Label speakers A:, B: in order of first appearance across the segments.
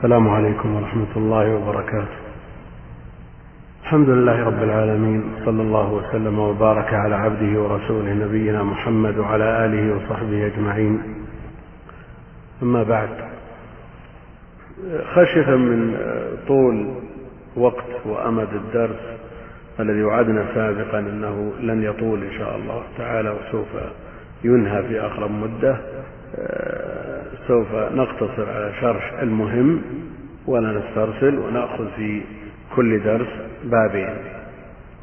A: السلام عليكم ورحمة الله وبركاته. الحمد لله رب العالمين صلى الله وسلم وبارك على عبده ورسوله نبينا محمد وعلى آله وصحبه أجمعين. أما بعد خشية من طول وقت وأمد الدرس الذي وعدنا سابقا أنه لن يطول إن شاء الله تعالى وسوف ينهى في أقرب مدة. سوف نقتصر على شرح المهم ولا نسترسل ونأخذ في كل درس بابين.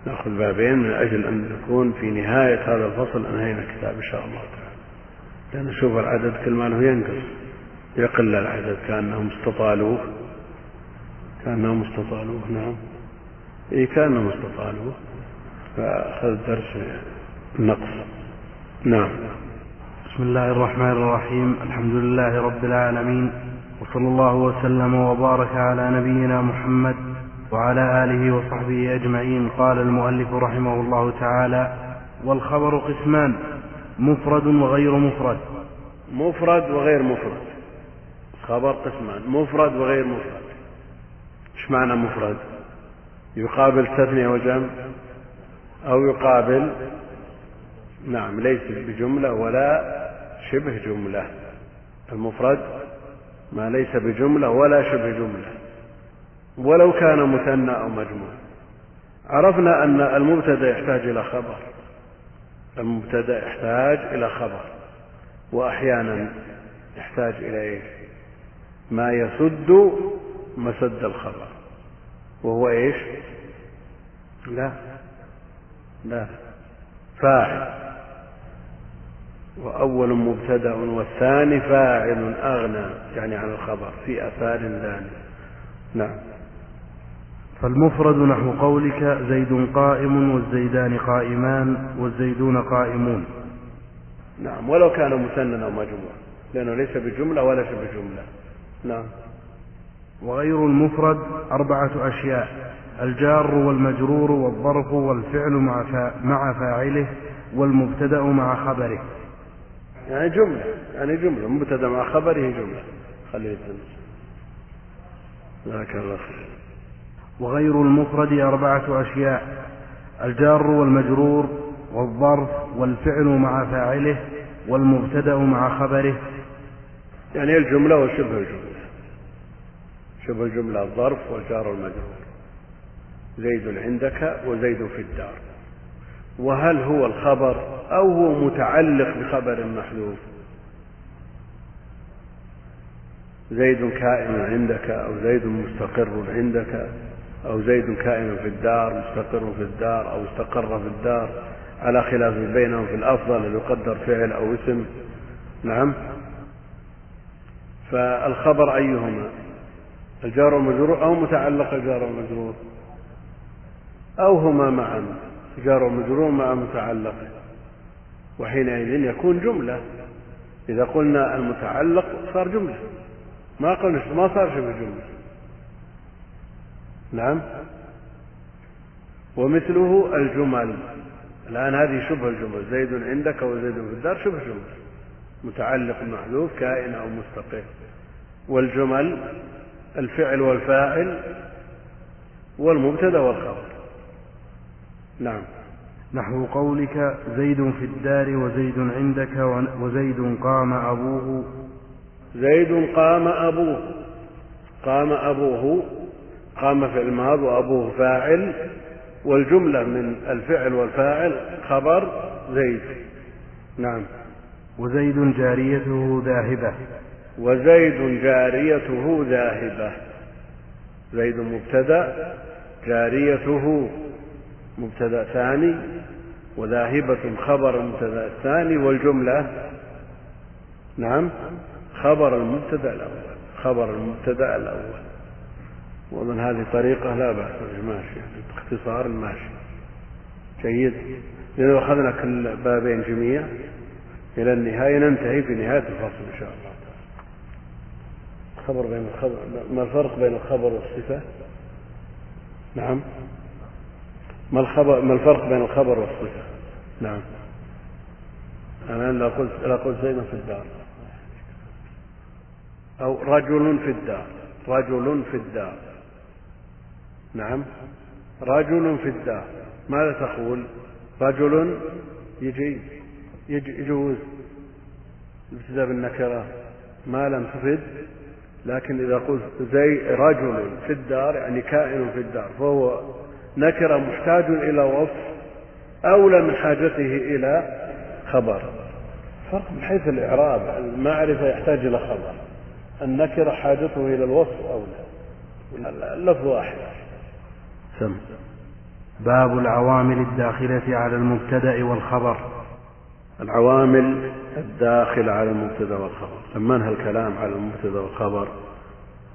A: نأخذ بابين من أجل أن نكون في نهاية هذا الفصل أنهينا الكتاب إن شاء الله تعالى. لأن نشوف العدد كل ما له ينقص. يقل العدد كأنهم استطالوه. كأنهم استطالوه نعم. إيه كأنهم استطالوه. فأخذ درس النقص نعم.
B: بسم الله الرحمن الرحيم. الحمد لله رب العالمين. وصلى الله وسلم وبارك على نبينا محمد وعلى آله وصحبه أجمعين. قال المؤلف رحمه الله تعالى والخبر قسمان مفرد وغير مفرد.
A: مفرد وغير مفرد. خبر قسمان مفرد وغير مفرد. إيش معنى مفرد؟ يقابل تثنية وجمع أو يقابل نعم ليس بجملة ولا شبه جملة. المفرد ما ليس بجملة ولا شبه جملة. ولو كان مثنى أو مجموع. عرفنا أن المبتدأ يحتاج إلى خبر. المبتدأ يحتاج إلى خبر. وأحيانا يحتاج إلى إيش؟ ما يسد مسد الخبر. وهو إيش؟ لا. لا. فاعل. وأول مبتدأ والثاني فاعل أغنى يعني عن الخبر في أثار ثاني نعم.
B: فالمفرد نحو قولك زيد قائم والزيدان قائمان والزيدون قائمون.
A: نعم. ولو كان مثنى أو مجموع لأنه ليس بجملة ولا شبه جملة. نعم.
B: وغير المفرد أربعة أشياء الجار والمجرور والظرف والفعل مع مع فاعله والمبتدأ مع خبره.
A: يعني جملة يعني جملة مبتدأ مع خبره جملة. خليه جزاك الله خير.
B: وغير المفرد أربعة أشياء الجار والمجرور والظرف والفعل مع فاعله والمبتدأ مع خبره.
A: يعني الجملة وشبه الجملة. شبه الجملة الظرف والجار والمجرور. زيد عندك وزيد في الدار. وهل هو الخبر أو هو متعلق بخبر محذوف؟ زيد كائن عندك أو زيد مستقر عندك أو زيد كائن في الدار مستقر في الدار أو استقر في الدار على خلاف بينهم في الأفضل أن يقدر فعل أو اسم. نعم. فالخبر أيهما؟ الجار والمجرور أو متعلق الجار والمجرور؟ أو هما معا. جار ومجرور مع متعلق. وحينئذ يكون جملة. إذا قلنا المتعلق صار جملة. ما قلنا ما صار شبه جملة نعم؟ ومثله الجمل. الآن هذه شبه الجمل. زيد عندك وزيد في الدار شبه جملة متعلق محذوف كائن أو مستقل. والجمل الفعل والفاعل والمبتدا والخبر. نعم.
B: نحو قولك زيد في الدار وزيد عندك وزيد قام أبوه.
A: زيد قام أبوه. قام أبوه. قام في الماض وأبوه فاعل. والجملة من الفعل والفاعل خبر زيد. نعم.
B: وزيد جاريته ذاهبة.
A: وزيد جاريته ذاهبة. زيد مبتدأ جاريته مبتدأ ثاني وذاهبة خبر المبتدأ الثاني والجملة نعم خبر المبتدأ الأول خبر المبتدأ الأول. ومن هذه طريقة لا بأس ماشي باختصار ماشي جيد. إذا أخذنا كل بابين جميع إلى النهاية ننتهي في نهاية الفصل إن شاء الله. خبر بين الخبر ما الفرق بين الخبر والصفة؟ نعم. ما الخبر ما الفرق بين الخبر والصفة؟ نعم. أنا لا قلت لا قلت زيد في الدار. أو رجل في الدار. رجل في الدار نعم رجل في الدار ماذا تقول رجل يجي يجوز الابتداء بالنكرة ما لم تفد لكن إذا قلت زي رجل في الدار يعني كائن في الدار فهو نكرة محتاج إلى وصف أولى من حاجته إلى خبر. فرق من حيث الإعراب المعرفة يحتاج إلى خبر. النكرة حاجته إلى الوصف أولى اللفظ واحد.
B: سم باب العوامل الداخلة على المبتدأ والخبر.
A: العوامل الداخلة على المبتدأ والخبر. لما انهى الكلام على المبتدأ والخبر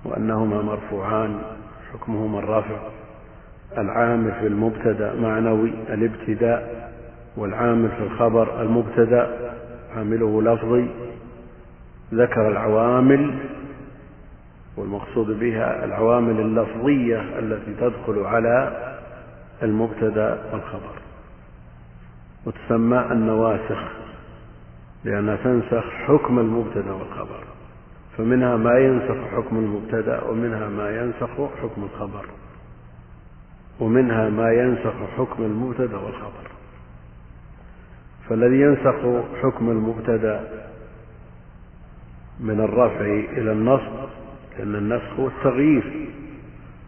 A: وأنهما مرفوعان حكمهما الرفع العامل في المبتدأ معنوي الابتداء والعامل في الخبر المبتدأ عامله لفظي. ذكر العوامل والمقصود بها العوامل اللفظية التي تدخل على المبتدأ والخبر. وتسمى النواسخ لأنها تنسخ حكم المبتدأ والخبر. فمنها ما ينسخ حكم المبتدأ ومنها ما ينسخ حكم الخبر. ومنها ما ينسخ حكم المبتدأ والخبر فالذي ينسخ حكم المبتدأ من الرفع إلى النصب لأن النسخ هو التغيير.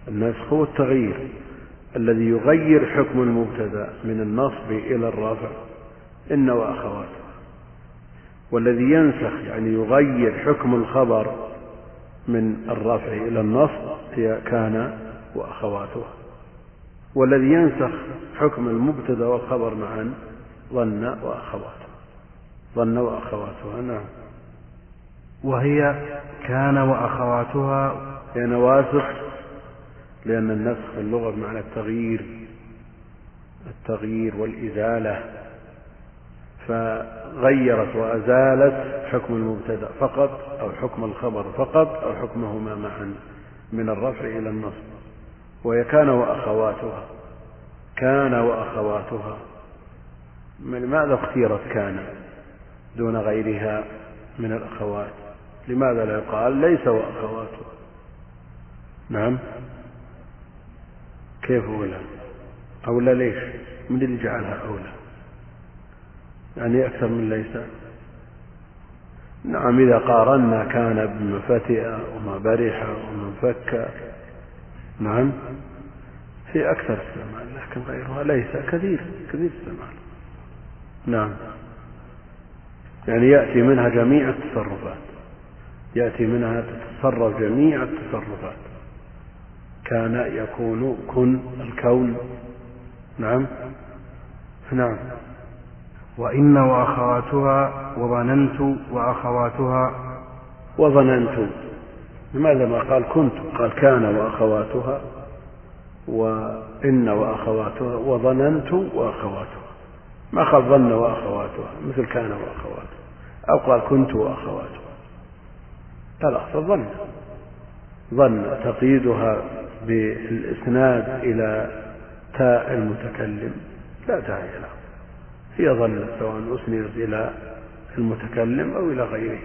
A: النسخ هو التغيير الذي يغير حكم المبتدأ من النصب إلى الرفع إن وأخواته. والذي ينسخ يعني يغير حكم الخبر من الرفع إلى النصب هي كان وأخواتها والذي ينسخ حكم المبتدأ والخبر معا ظن وأخواته. ظن وأخواتها نعم.
B: وهي كان وأخواتها
A: هي نواسخ لأن النسخ في اللغة بمعنى التغيير التغيير والإزالة. فغيرت وأزالت حكم المبتدأ فقط أو حكم الخبر فقط أو حكمهما معا من الرفع إلى النصب. وهي كان وأخواتها. كان وأخواتها. لماذا اختيرت كان دون غيرها من الأخوات؟ لماذا لا يقال ليس وأخواته؟ نعم. كيف أولى أولى ليش؟ من اللي جعلها أولى؟ يعني أكثر من ليس؟ نعم إذا قارنا كان بما فتئ وما برح ومن فك نعم. في أكثر استعمال لكن غيرها ليس كثير كثير استعمال نعم. يعني يأتي منها جميع التصرفات. يأتي منها تتصرف جميع التصرفات. كان يكون كن الكون. نعم. نعم.
B: وإن وأخواتها وظننت وأخواتها.
A: وظننت. لماذا ما قال كنت؟ قال كان وأخواتها وإن وأخواتها وظننت وأخواتها. ما قال ظن وأخواتها مثل كان وأخواتها. أو قال كنت وأخواتها. لا ظن. ظن تقييدها بالإسناد إلى تاء المتكلم. لا داعي له. هي ظن سواء أسندت إلى المتكلم أو إلى غيره.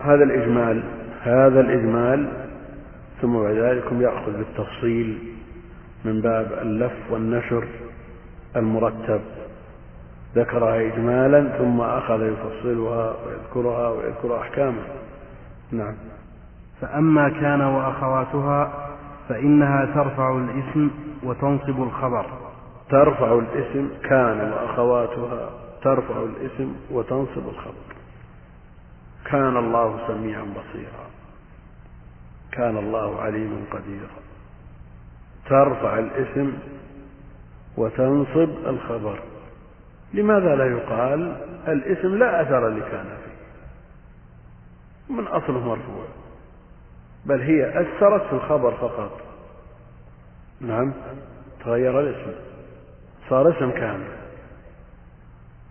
A: هذا الإجمال هذا الإجمال ثم بعد ذلك يأخذ بالتفصيل من باب اللف والنشر المرتب. ذكرها إجمالا ثم أخذ يفصلها ويذكرها ويذكر أحكامها نعم.
B: فأما كان وأخواتها فإنها ترفع الاسم وتنصب الخبر.
A: ترفع الاسم كان وأخواتها ترفع الاسم وتنصب الخبر. كان الله سميعا بصيرا. كان الله عليما قديرا ترفع الاسم وتنصب الخبر. لماذا لا يقال الاسم لا أثر لكان فيه؟ من أصله مرفوع. بل هي أثرت في الخبر فقط. نعم تغير الاسم. صار اسم كامل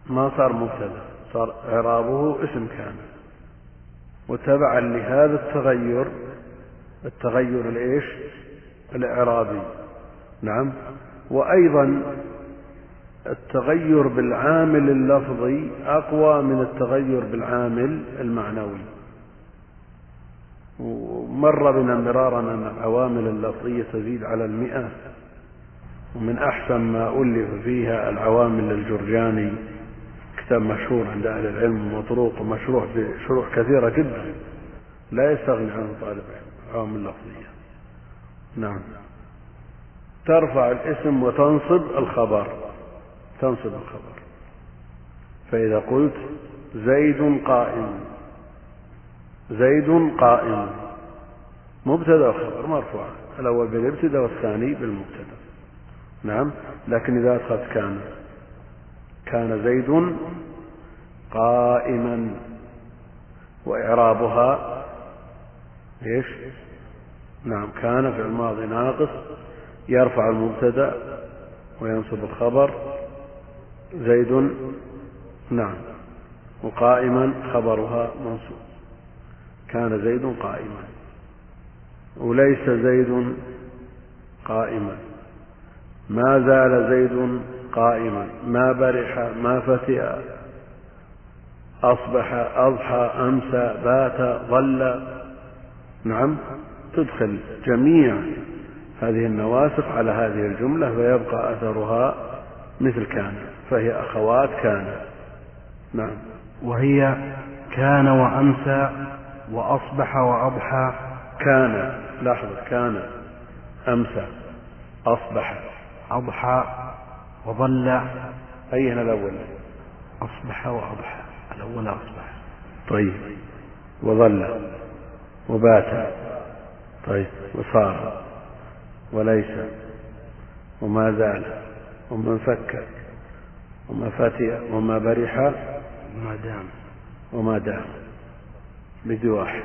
A: ما صار مبتدا. صار إعرابه اسم كامل وتبعا لهذا التغير التغير الإيش؟ الإعرابي. نعم. وأيضا التغير بالعامل اللفظي أقوى من التغير بالعامل المعنوي. ومر بنا مرارا أن العوامل اللفظية تزيد على المئة. ومن أحسن ما ألف فيها العوامل الجرجاني كتاب مشهور عند أهل العلم مطروق ومشروح بشروح كثيرة جدا. لا يستغني عنه طالب علم. العوامل اللفظية نعم. ترفع الاسم وتنصب الخبر. تنصب الخبر. فإذا قلت زيد قائم. زيد قائم. مبتدا وخبر مرفوع. الأول بالابتداء والثاني بالمبتدا. نعم. لكن إذا أدخلت كان. كان زيد قائما. وإعرابها إيش؟ نعم كان في الماضي ناقص يرفع المبتدأ وينصب الخبر. زيد نعم وقائما خبرها منصوب. كان زيد قائما. وليس زيد قائما. ما زال زيد قائما. ما برح ما فتئ أصبح أضحى أمسى بات ظل. نعم. تدخل جميع هذه النواسخ على هذه الجملة ويبقى أثرها مثل كان فهي أخوات كان. نعم.
B: وهي كان وأمسى وأصبح وأضحى.
A: كان. لاحظ كان. أمسى أصبح.
B: أضحى وظل.
A: أي هنا الأول؟
B: أصبح وأضحى. الأول أصبح.
A: طيب. وظل. وبات. طيب وصار وليس وما زال وما انفك وما فتئ وما برح
B: وما دام.
A: وما دام. بقي واحد.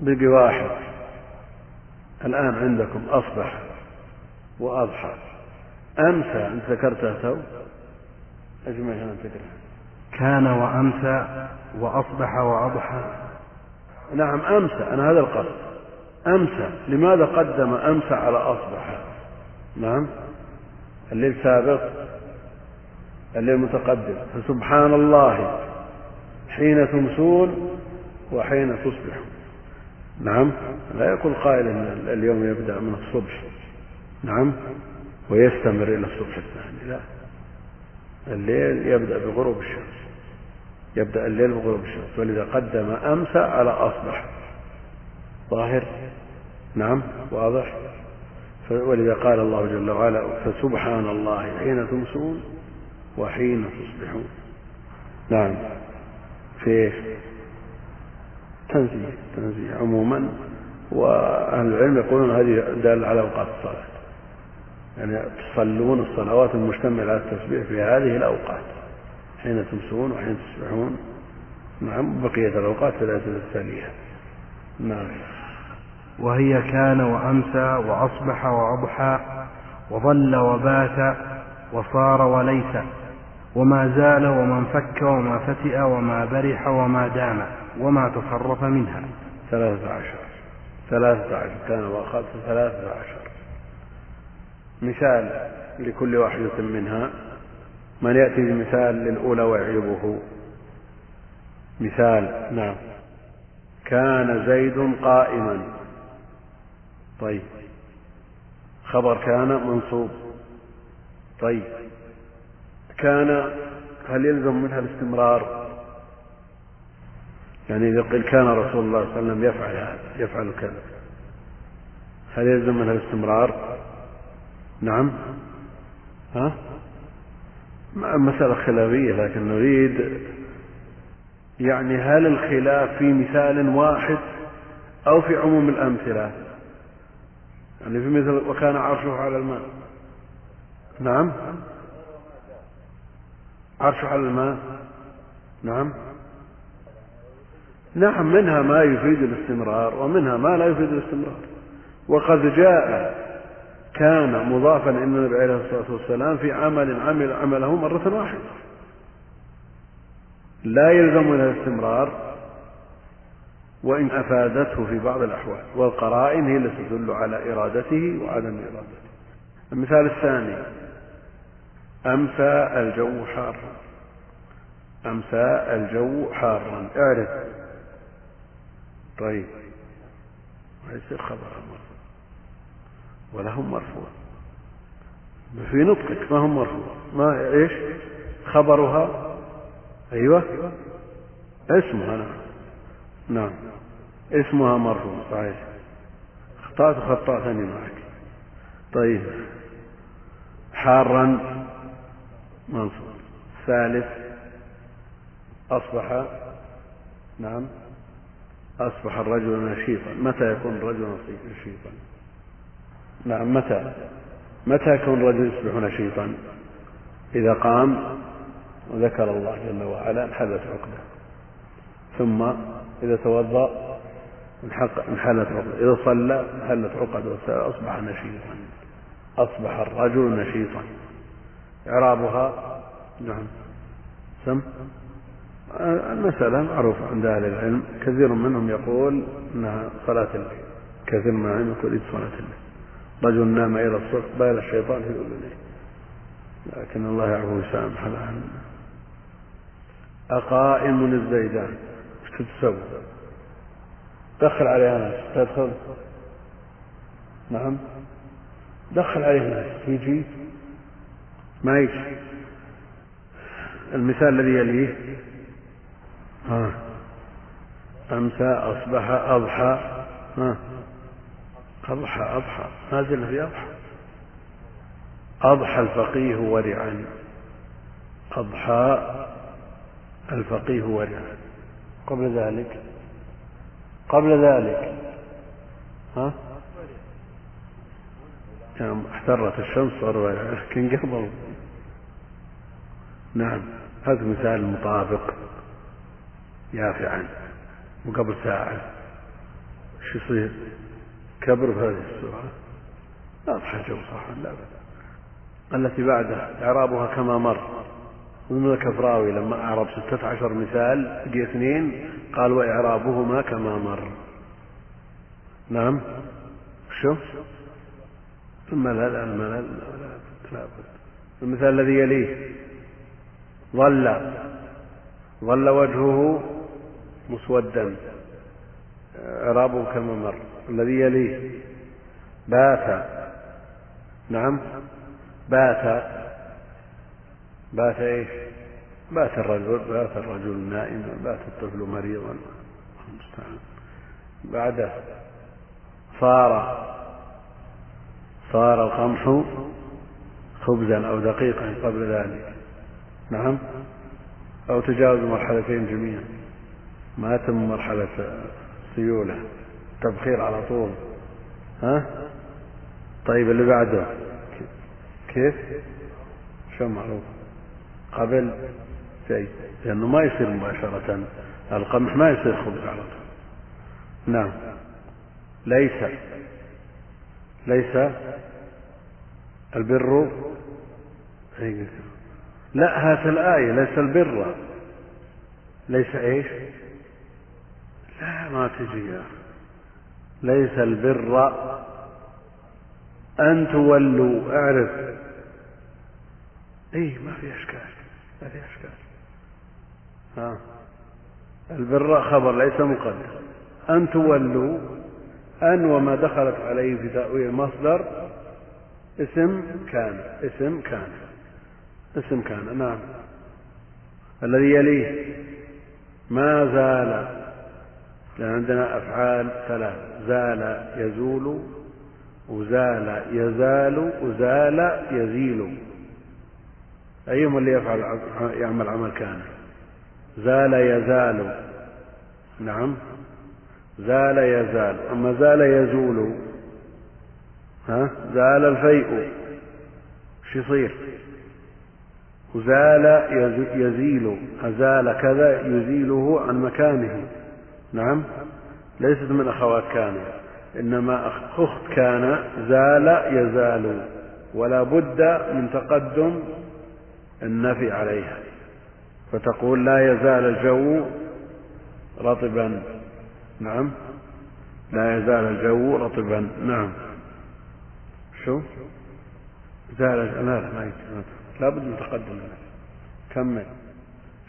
A: بقي واحد. الآن عندكم أصبح وأضحى. أمسى أنت ذكرتها تو؟ أجمع أن تقرأ
B: كان وأمسى وأصبح وأضحى.
A: نعم أمسى. أنا هذا القصد. أمسى لماذا قدم أمسى على أصبح؟ نعم. الليل سابق. الليل متقدم. فسبحان الله. حين تمسون وحين تصبحون. نعم. لا يقول قائل إن اليوم يبدأ من الصبح. نعم. ويستمر إلى الصبح الثاني. لا. الليل يبدأ بغروب الشمس. يبدأ الليل بغروب الشمس. ولذا قدم امسى على أصبح. ظاهر نعم واضح. ولذا قال الله جل وعلا فسبحان الله حين تمسون وحين تصبحون. نعم. في تنزيه تنزيه عموما. وأهل العلم يقولون هذه دال على أوقات الصلاة. يعني تصلون الصلوات المشتملة على التسبيح في هذه الأوقات. حين تمسون وحين تصبحون. نعم بقية الأوقات ثلاثة التالية. نعم.
B: وهي كان وأمسى وأصبح وأضحى وظل وبات وصار وليس وما زال وما انفك وما فتئ وما برح وما دام وما تصرف منها.
A: ثلاثة عشر. ثلاثة عشر. كان وأخذت ثلاثة عشر. مثال لكل واحدة منها. من يأتي بمثال للأولى ويعجبه. مثال نعم. كان زيد قائما. طيب. خبر كان منصوب. طيب. كان هل يلزم منها الاستمرار؟ يعني إذا قيل كان رسول الله صلى الله عليه وسلم يفعل هذا يفعل كذا. هل يلزم منها الاستمرار؟ نعم. ها؟ مسألة خلافية لكن نريد يعني هل الخلاف في مثال واحد أو في عموم الأمثلة؟ يعني في مثل وكان عرشه على الماء. نعم. عرشه على الماء. نعم. نعم منها ما يفيد الاستمرار ومنها ما لا يفيد الاستمرار. وقد جاء كان مضافا إلى النبي عليه الصلاة والسلام في عمل عمل عمله مرة واحدة. لا يلزم منها الاستمرار وإن أفادته في بعض الأحوال والقرائن هي التي تدل على إرادته وعدم إرادته. المثال الثاني أمسى الجو حارا. أمسى الجو حارا. اعرف. طيب. يصير خبرها مرفوع ولهم مرفوع. في نطقك ما هم مرفوع. ما إيش؟ خبرها. أيوه. اسمها. نعم نعم. اسمها مرفوع صحيح. اخطأت خطأتني معك. طيب. حارا. منصوب. ثالث. أصبح. نعم. أصبح الرجل نشيطا. متى يكون الرجل نشيطا؟ نعم متى؟ متى يكون الرجل يصبح نشيطا؟ إذا قام وذكر الله جل وعلا انحلت عقدة. ثم إذا توضأ انحلت عقده إذا صلى انحلت عقده أصبح نشيطا. أصبح الرجل نشيطا. إعرابها نعم. سم. المسألة معروفة عند أهل العلم. كثير منهم يقول أنها صلاة الليل. كثير من العلم يقول صلاة الليل. رجل نام إلى الصبح بال الشيطان في أذنيه لكن الله يعفو ويسامح الآن. أقائم الزيدان إيش تسوي؟ دخل عليها ناس. تدخل نعم. دخل عليه ناس. يجي. ما يجي. المثال الذي يليه. ها. أمسى أصبح أضحى. ها. أضحى أضحى. ما زلنا في أضحى. أضحى الفقيه ورعا. أضحى الفقيه ورعا. قبل ذلك. قبل ذلك. ها؟ يعني احترت الشمس صار لكن قبل. نعم هذا مثال مطابق. يافعا. وقبل ساعة. شو يصير؟ كبر بهذه السورة. لا جو صح لا التي بعدها إعرابها كما مر. ومن الكفراوي لما أعرب ستة عشر مثال بقي اثنين قال وإعرابهما كما مر. نعم؟ شو الملل الملل المثال الذي يليه. ظل. ظل وجهه مسودا. إعرابه كما مر. الذي يليه. بات. نعم؟ بات. بات إيش؟ بات الرجل بات الرجل نائما بات الطفل مريضا. بعده صار صار القمح خبزا أو دقيقا قبل ذلك. نعم؟ أو تجاوز مرحلتين جميعا. ما تم مرحلة سيولة تبخير على طول. ها؟ طيب اللي بعده؟ كيف؟ شو معروف؟ قبل شيء لأنه ما يصير مباشرة. القمح ما يصير خبز على طول. نعم. ليس. ليس. البر. لا هات الآية ليس البر. ليس إيش؟ لا ما تجي يا ليس البر. أن تولوا. أعرف. اي ما في أشكال. في اشكال ها. البر خبر ليس مقدر. أن تولوا أن وما دخلت عليه في تأويل مصدر اسم كان اسم كان اسم كان. نعم. الذي يليه. ما زال لأن عندنا أفعال ثلاث. زال يزول وزال يزال وزال يزيل. أيهما اللي يفعل يعمل عمل كان؟ زال يزال. نعم. زال يزال. أما زال يزول ها؟ زال الفيء. شو يصير؟ وزال يزيل. أزال كذا يزيله عن مكانه. نعم. ليست من أخوات كان. إنما أخت كان. زال يزال. ولا بد من تقدم النفي عليها. فتقول لا يزال الجو رطبا. نعم. لا يزال الجو رطبا. نعم. شو؟ زال لا لا ما لا بد من تقدم. كمل.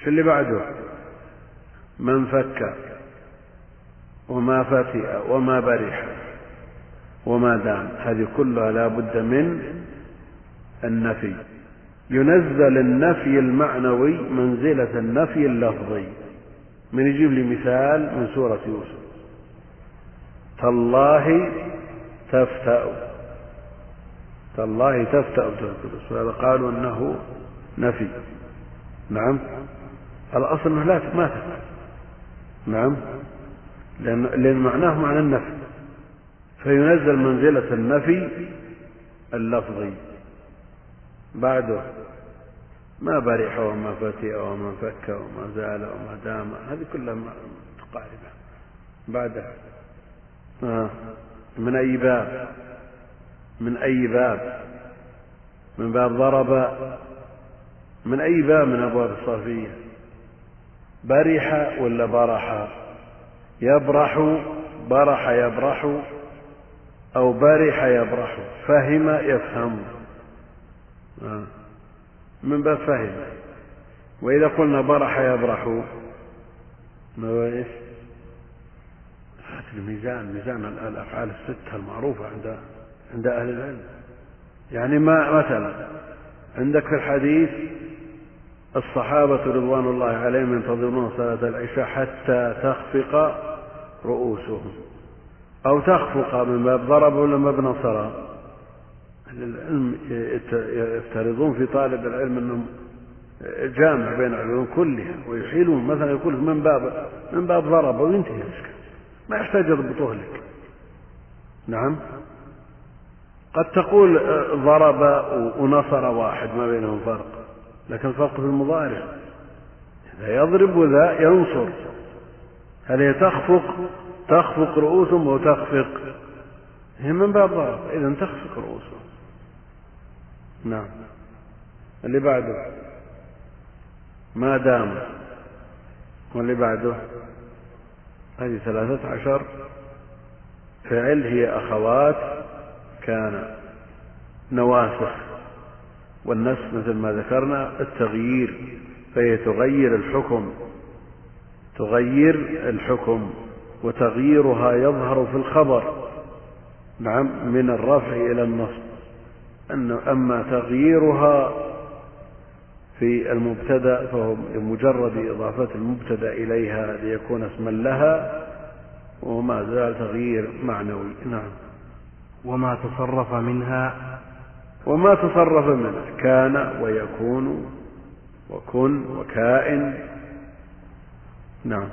A: شو اللي بعده؟ من فك وما فتئ وما برح وما دام. هذه كلها لا بد من النفي. ينزل النفي المعنوي منزلة النفي اللفظي. من يجيب لي مثال من سورة يوسف. تالله تفتأ. تالله تفتأ. هذا قالوا أنه نفي. نعم. الأصل أنه لا ما تفتأ. نعم. لأن, لأن معناه معنى النفي. فينزل منزلة النفي اللفظي. بعده. ما برح وما فتئ وما فك وما زال وما دام. هذه كلها متقاربة. بعدها آه. من أي باب؟ من أي باب؟ من باب ضرب؟ من أي باب من أبواب الصرفية؟ برح ولا برح؟ يبرح برح يبرح أو برح يبرح. فهم يفهم. آه. من باب فهم. وإذا قلنا برح يبرح. ما هو إيش؟ الميزان ميزان الأفعال الستة المعروفة عند عند أهل العلم. يعني ما مثلا عندك في الحديث الصحابة رضوان الله عليهم ينتظرون صلاة العشاء حتى تخفق رؤوسهم. أو تخفق من باب ضرب ولا نصر أهل العلم يفترضون في طالب العلم أنهم جامع بين العلوم كلها ويحيلون. مثلا يقول من باب من باب ضرب وينتهي الإشكال ما يحتاج يضبطوه لك. نعم. قد تقول ضرب ونصر واحد ما بينهم فرق. لكن الفرق في المضارع. إذا يضرب وذا ينصر. هل هي تخفق؟ تخفق رؤوسهم وتخفق هي من باب ضرب. إذا تخفق رؤوسهم. نعم. اللي بعده؟ ما دام. واللي بعده؟ هذه ثلاثة عشر. فعل هي أخوات كان. نواسخ. والنسخ مثل ما ذكرنا التغيير. فهي تغير الحكم. تغير الحكم. وتغييرها يظهر في الخبر. نعم من الرفع إلى النصب. أن أما تغييرها في المبتدأ فهو مجرد إضافة المبتدأ إليها ليكون اسما لها وما زال تغيير معنوي. نعم.
B: وما تصرف منها؟
A: وما تصرف منها. كان ويكون وكن وكائن. نعم.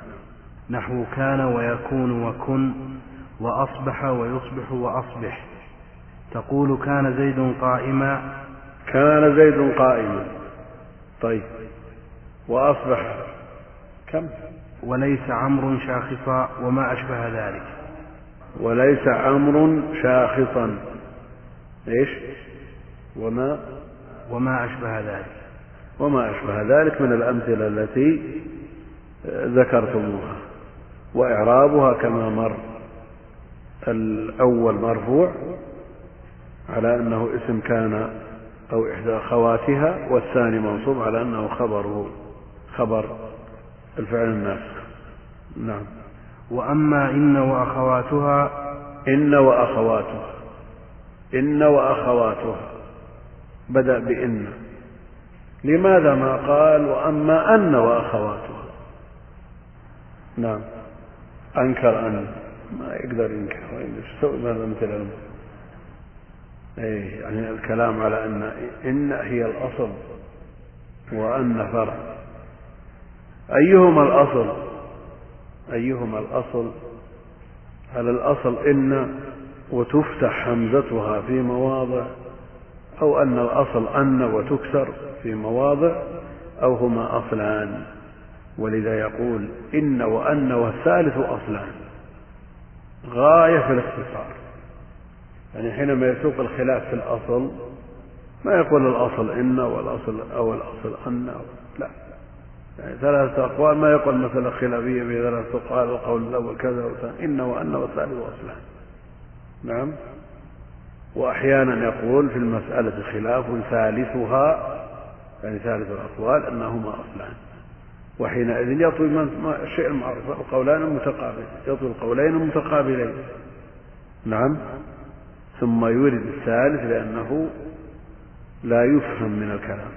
B: نحو كان ويكون وكن وأصبح ويصبح وأصبح. تقول كان زيد قائما.
A: كان زيد قائما. طيب. وأصبح كم؟
B: وليس عمرو شاخصا وما أشبه ذلك.
A: وليس عمرو شاخصا. إيش؟ وما؟
B: وما أشبه ذلك.
A: وما أشبه ذلك من الأمثلة التي ذكرتموها. وإعرابها كما مر الأول مرفوع. على أنه اسم كان أو إحدى أخواتها والثاني منصوب على أنه خبره خبر الفعل الناسخ. نعم.
B: وأما إن وأخواتها
A: إن وأخواتها إن وأخواتها. بدأ بإن. لماذا ما قال وأما أن وأخواتها؟ نعم. أنكر أن. ما يقدر ينكر يسوي ماذا مثل. أي يعني الكلام على أن إن هي الأصل وأن فرع. أيهما الأصل؟ أيهما الأصل؟ هل الأصل إن وتفتح همزتها في مواضع أو أن الأصل أن وتكسر في مواضع أو هما أصلان؟ ولذا يقول إن وأن والثالث أصلان. غاية في الاختصار. يعني حينما يسوق الخلاف في الأصل ما يقول الأصل إن والأصل أو الأصل أن لا. يعني ثلاثة أقوال ما يقول مثلا خلافية في ثلاثة أقوال القول الأول كذا إن وأن والثالث أصلان نعم. وأحيانا يقول في المسألة خلاف ثالثها يعني ثالث الأقوال أنهما أصلان. وحينئذ يطوي الشيء المعروف القولان المتقابل يطوي القولين المتقابلين نعم. ثم يورد الثالث لأنه لا يفهم من الكلام.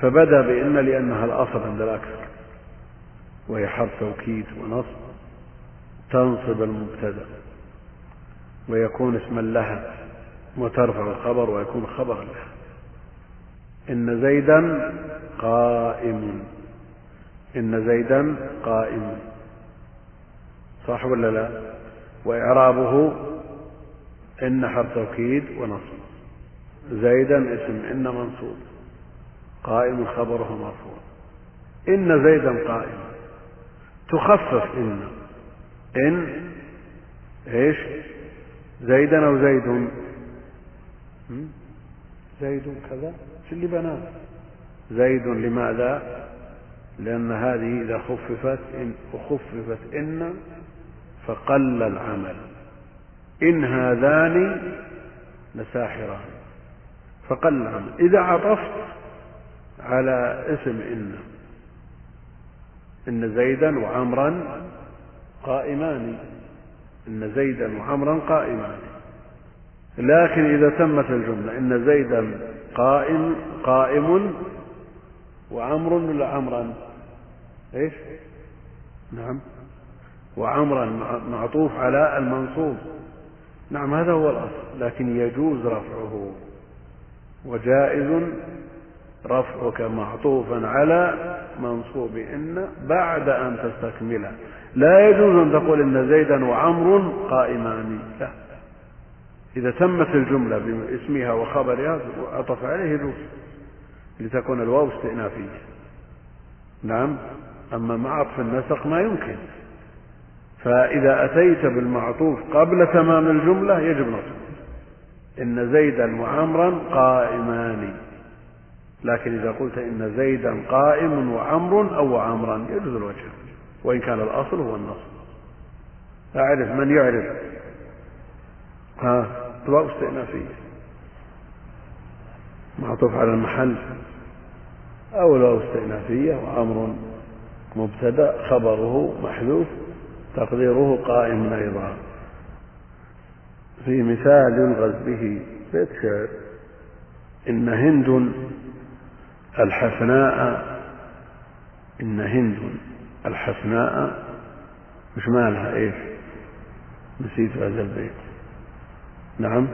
A: فبدأ بإن لأنها الأصل عند الأكثر وهي حرف توكيد ونصب تنصب المبتدأ ويكون اسما لها وترفع الخبر ويكون خبرا لها. إن زيدا قائم إن زيدا قائم صح ولا لا؟ وإعرابه إن حرف توكيد ونصب. زيدا اسم إن منصوب. قائم خبره مرفوع. إن زيدا قائم. تخفف إن. إن إيش؟ زيدا أو زيد. زيد كذا؟ شو اللي بناه؟ زيد لماذا؟ لأن هذه إذا خففت إن وخففت إن فقل العمل. إن هذان لساحران. فقل العمل إذا عطفت على اسم إن. إن زيدا وعمرا قائمان. إن زيدا وعمرا قائمان. لكن إذا تمت الجملة إن زيدا قائم قائم وعمر ولا عمرا إيش؟ نعم. وعمرا معطوف على المنصوب. نعم هذا هو الأصل لكن يجوز رفعه وجائز رفعك معطوفا على منصوب إن بعد أن تستكمله لا يجوز أن تقول إن زيدا وعمر قائمان. لا. إذا تمت الجملة باسمها وخبرها عطف عليه يجوز لتكون الواو استئنافية. نعم أما مع عطف النسق ما يمكن. فإذا أتيت بالمعطوف قبل تمام الجملة يجب نصبه إن زيدا وعمرا قائمان. لكن إذا قلت إن زيدا قائم وعمر أو عمرا يجوز الوجه وإن كان الأصل هو النصب. أعرف من يعرف. ها واو استئنافية معطوف على المحل. أو الواو استئنافية وأمر مبتدأ خبره محذوف. تقديره قائم أيضا. في مثال يلغز به بيت شعر إن هند الحسناء إن هند الحسناء مش مالها إيش؟ نسيت هذا البيت. نعم.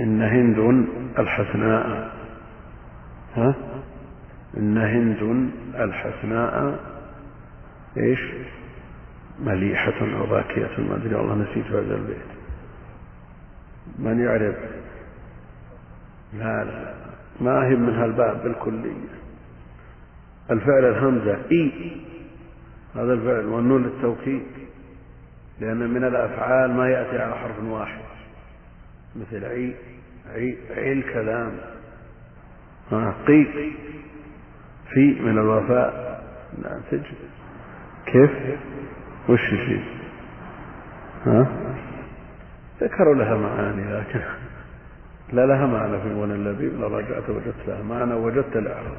A: إن هند الحسناء. ها؟ إن هند الحسناء إيش؟ مليحة أو باكية ما أدري والله نسيت هذا البيت. من يعرف؟ لا لا ما هي من هالباب بالكلية. الفعل الهمزة إي. هذا الفعل والنون للتوكيد لأن من الأفعال ما يأتي على حرف واحد. مثل عي عي, عي الكلام. قي. في من الوفاء. لا تجد. كيف؟ وش في ها؟ ذكروا لها معاني لكن لا لها معنى في المغنى اللبيب لو رجعت وجدت لها معنى وجدت الإعراب.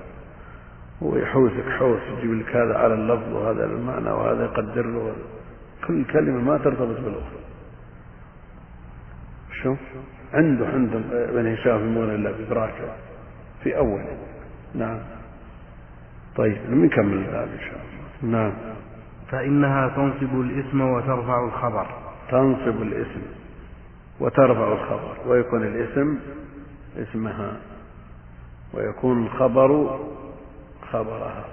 A: هو يحوسك حوس يجيب لك هذا على اللفظ وهذا المعنى وهذا يقدر له. كل كلمة ما ترتبط بالأخرى. شو؟ عنده عنده ابن هشام في المغنى اللبيب راجع في أول. نعم. طيب نكمل الباب إن شاء الله. نعم.
B: فإنها تنصب الاسم وترفع الخبر.
A: تنصب الاسم وترفع الخبر ويكون الاسم اسمها ويكون الخبر خبرها.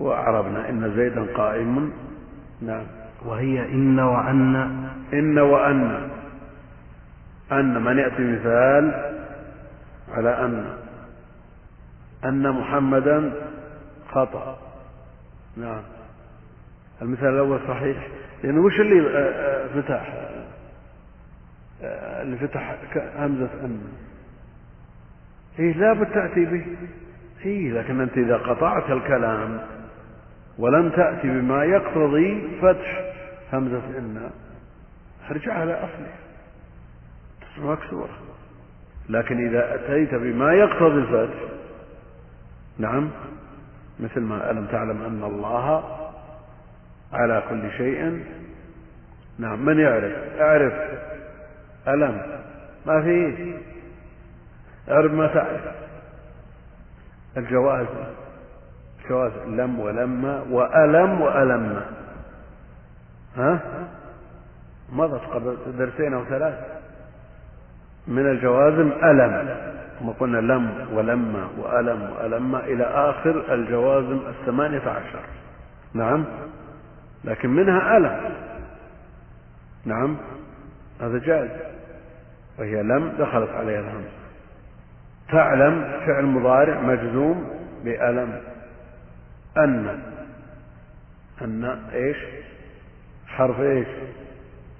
A: وأعربنا إن زيدا قائم. نعم.
B: وهي إن وأن.
A: إن وأن. أن من يأتي مثال على أن. أن محمدا خطأ. نعم. المثال الأول صحيح. لأن وش اللي فتح؟ اللي فتح همزة أن إيه لابد تأتي به. إيه لكن أنت إذا قطعت الكلام ولم تأتي بما يقتضي فتح همزة إن ارجع على أصله. تصبح مكسورة لكن إذا أتيت بما يقتضي الفتح نعم مثل ما ألم تعلم أن الله على كل شيء. نعم من يعرف؟ أعرف ألم. ما في. أعرف ما تعرف. الجواز جواز لم ولما وألم وألم. ها؟ مضت قبل درسين أو ثلاث. من الجوازم ألم ثم قلنا لم ولما وألم وألم إلى آخر الجوازم الثمانية عشر. نعم. لكن منها ألم. نعم هذا جائز. وهي لم دخلت عليها الهمزة تعلم فعل مضارع مجزوم بألم. أن. أن إيش؟ حرف إيش؟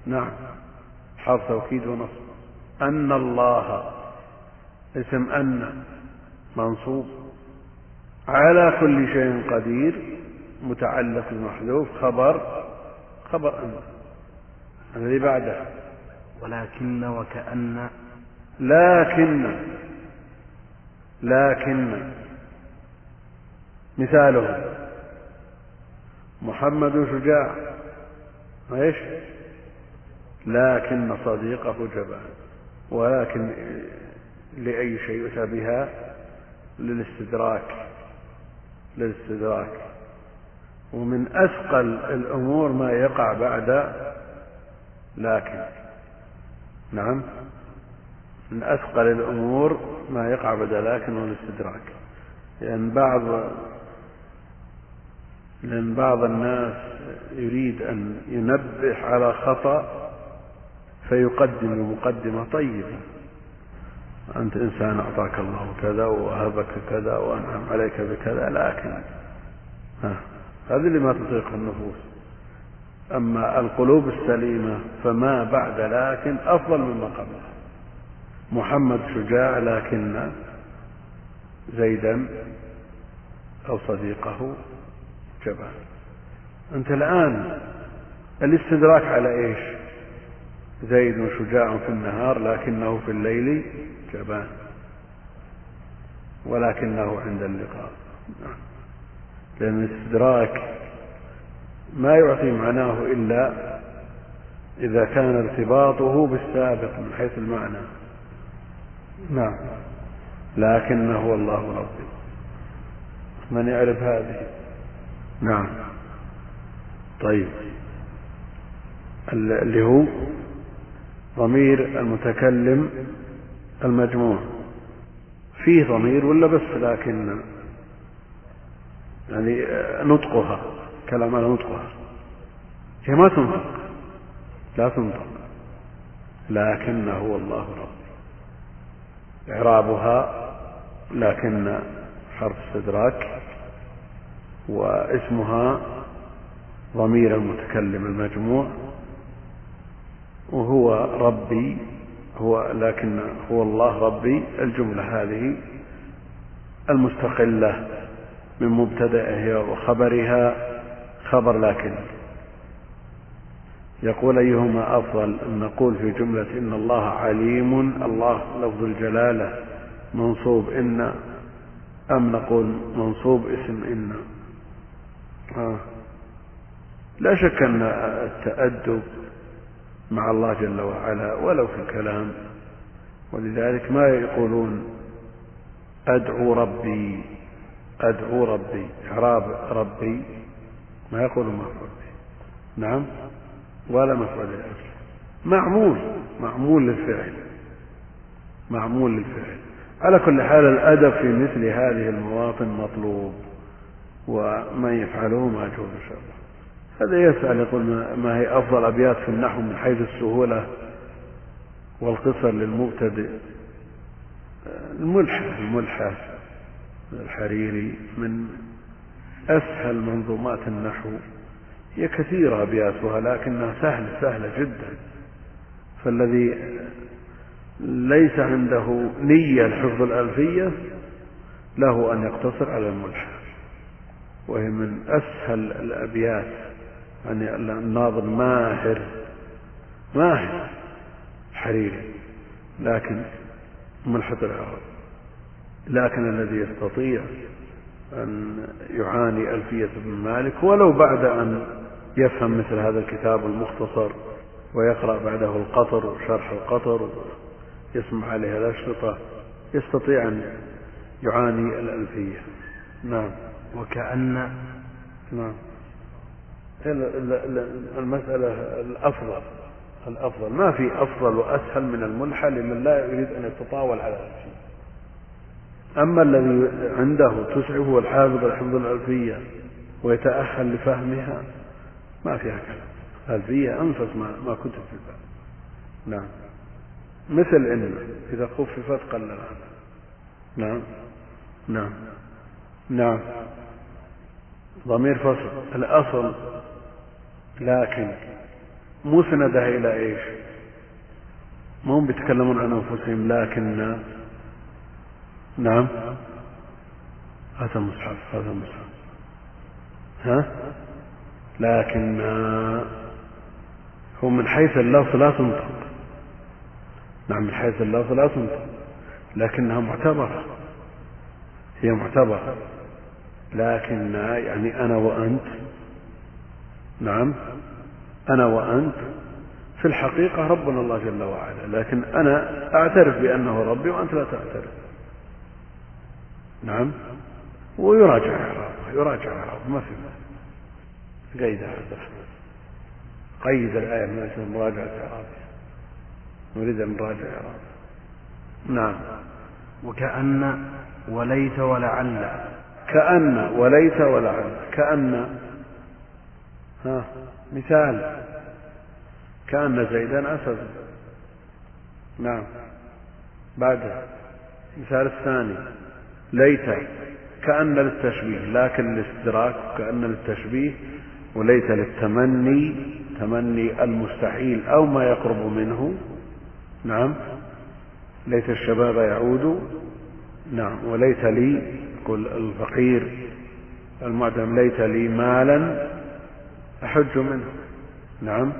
A: نعم حرف توكيد ونصب. أن الله اسم أن منصوب. على كل شيء قدير. متعلق المحذوف خبر خبر أن الذي بعده.
B: ولكن وكأن.
A: لكن لكن. مثاله. محمد شجاع. إيش؟ لكن صديقه جبان. ولكن لأي شيء يؤتى بها؟ للاستدراك. للاستدراك. ومن أثقل الأمور ما يقع بعد لكن. نعم. من أثقل الأمور ما يقع بعد لكن والاستدراك. لأن بعض لأن بعض الناس يريد أن ينبه على خطأ فيقدم مقدمة طيبة. أنت إنسان أعطاك الله كذا ووهبك كذا وأنعم عليك بكذا لكن ها. هذه اللي ما تطيق النفوس. أما القلوب السليمة فما بعد لكن أفضل مما قبلها. محمد شجاع لكن زيدا أو صديقه جبان أنت الآن الاستدراك على إيش؟ زيد شجاع في النهار لكنه في الليل جبان ولكنه عند اللقاء. لأن الاستدراك ما يعطي معناه إلا إذا كان ارتباطه بالسابق من حيث المعنى. نعم. لكنه هو الله ربي. من يعرف هذه؟ نعم. طيب. اللي هو ضمير المتكلم المجموع. فيه ضمير ولا بس لكن يعني نطقها. كلام على نطقها. هي ما تنطق. لا تنطق. لكن هو الله رب إعرابها لكن حرف استدراك واسمها ضمير المتكلم المجموع. وهو ربي. هو لكن هو الله ربي. الجملة هذه المستقلة. من مبتدئها وخبرها خبر لكن يقول أيهما أفضل أن نقول في جملة إن الله عليم الله لفظ الجلالة منصوب إن أم نقول منصوب اسم إن آه. لا شك أن التأدب مع الله جل وعلا ولو في الكلام ولذلك ما يقولون أدعو ربي أدعو ربي إعراب ربي ما يقولون مفعول به. نعم؟ ولا مفعول لأجله معمول معمول للفعل. معمول للفعل. على كل حال الأدب في مثل هذه المواطن مطلوب ومن يفعله ماجور إن شاء الله. هذا يسأل يقول ما هي أفضل أبيات في النحو من حيث السهولة والقصر للمبتدئ؟ الملحة الملحة الحريري من أسهل منظومات النحو هي كثيرة أبياتها لكنها سهلة سهلة جدا. فالذي ليس عنده نية لحفظ الألفية له أن يقتصر على الملحة وهي من أسهل الأبيات يعني الناظم ماهر ماهر حريري لكن ملحة العرب لكن الذي يستطيع أن يعاني ألفية ابن مالك ولو بعد أن يفهم مثل هذا الكتاب المختصر ويقرأ بعده القطر وشرح القطر يسمع عليها الأشرطة يستطيع أن يعاني الألفية. نعم.
B: وكأن
A: نعم. المسألة الأفضل الأفضل. ما في أفضل وأسهل من الملحة لمن لا يريد أن يتطاول على الألفية أما الذي عنده تسعه الحافظ الحمد الألفية ويتأهل لفهمها ما فيها كلام. الألفية أنفس ما, ما كتب في الباب. نعم. مثل إن إذا خففت قل العمل نعم. نعم. نعم. ضمير فصل. الأصل لكن مسندة إلى إيش؟ ما هم بيتكلمون عن أنفسهم لكن نعم. هذا مصحف هذا مصحف. ها؟ لكن هو من حيث اللفظ لا تنطق. نعم من حيث اللفظ لا تنطق. لكنها معتبرة. هي معتبرة. لكن يعني أنا وأنت نعم أنا وأنت في الحقيقة ربنا الله جل وعلا. لكن أنا أعترف بأنه ربي وأنت لا تعترف. نعم. ويراجع إعرابه يراجع إعرابه ما في قيد الرحمن قيد الآية من أجل مراجعة إعرابها نريد أن نراجع إعرابها نعم.
B: وكأن وليت ولعل.
A: كأن وليت ولعل. كأن. ها مثال. كأن زيدا أسد. نعم. بعده. المثال الثاني. ليت كأن للتشبيه لكن الاستدراك كأن للتشبيه وليت للتمني تمني المستحيل أو ما يقرب منه. نعم. ليت الشباب يعود. نعم. وليت لي يقول الفقير المعدم ليت لي مالا أحج منه. نعم.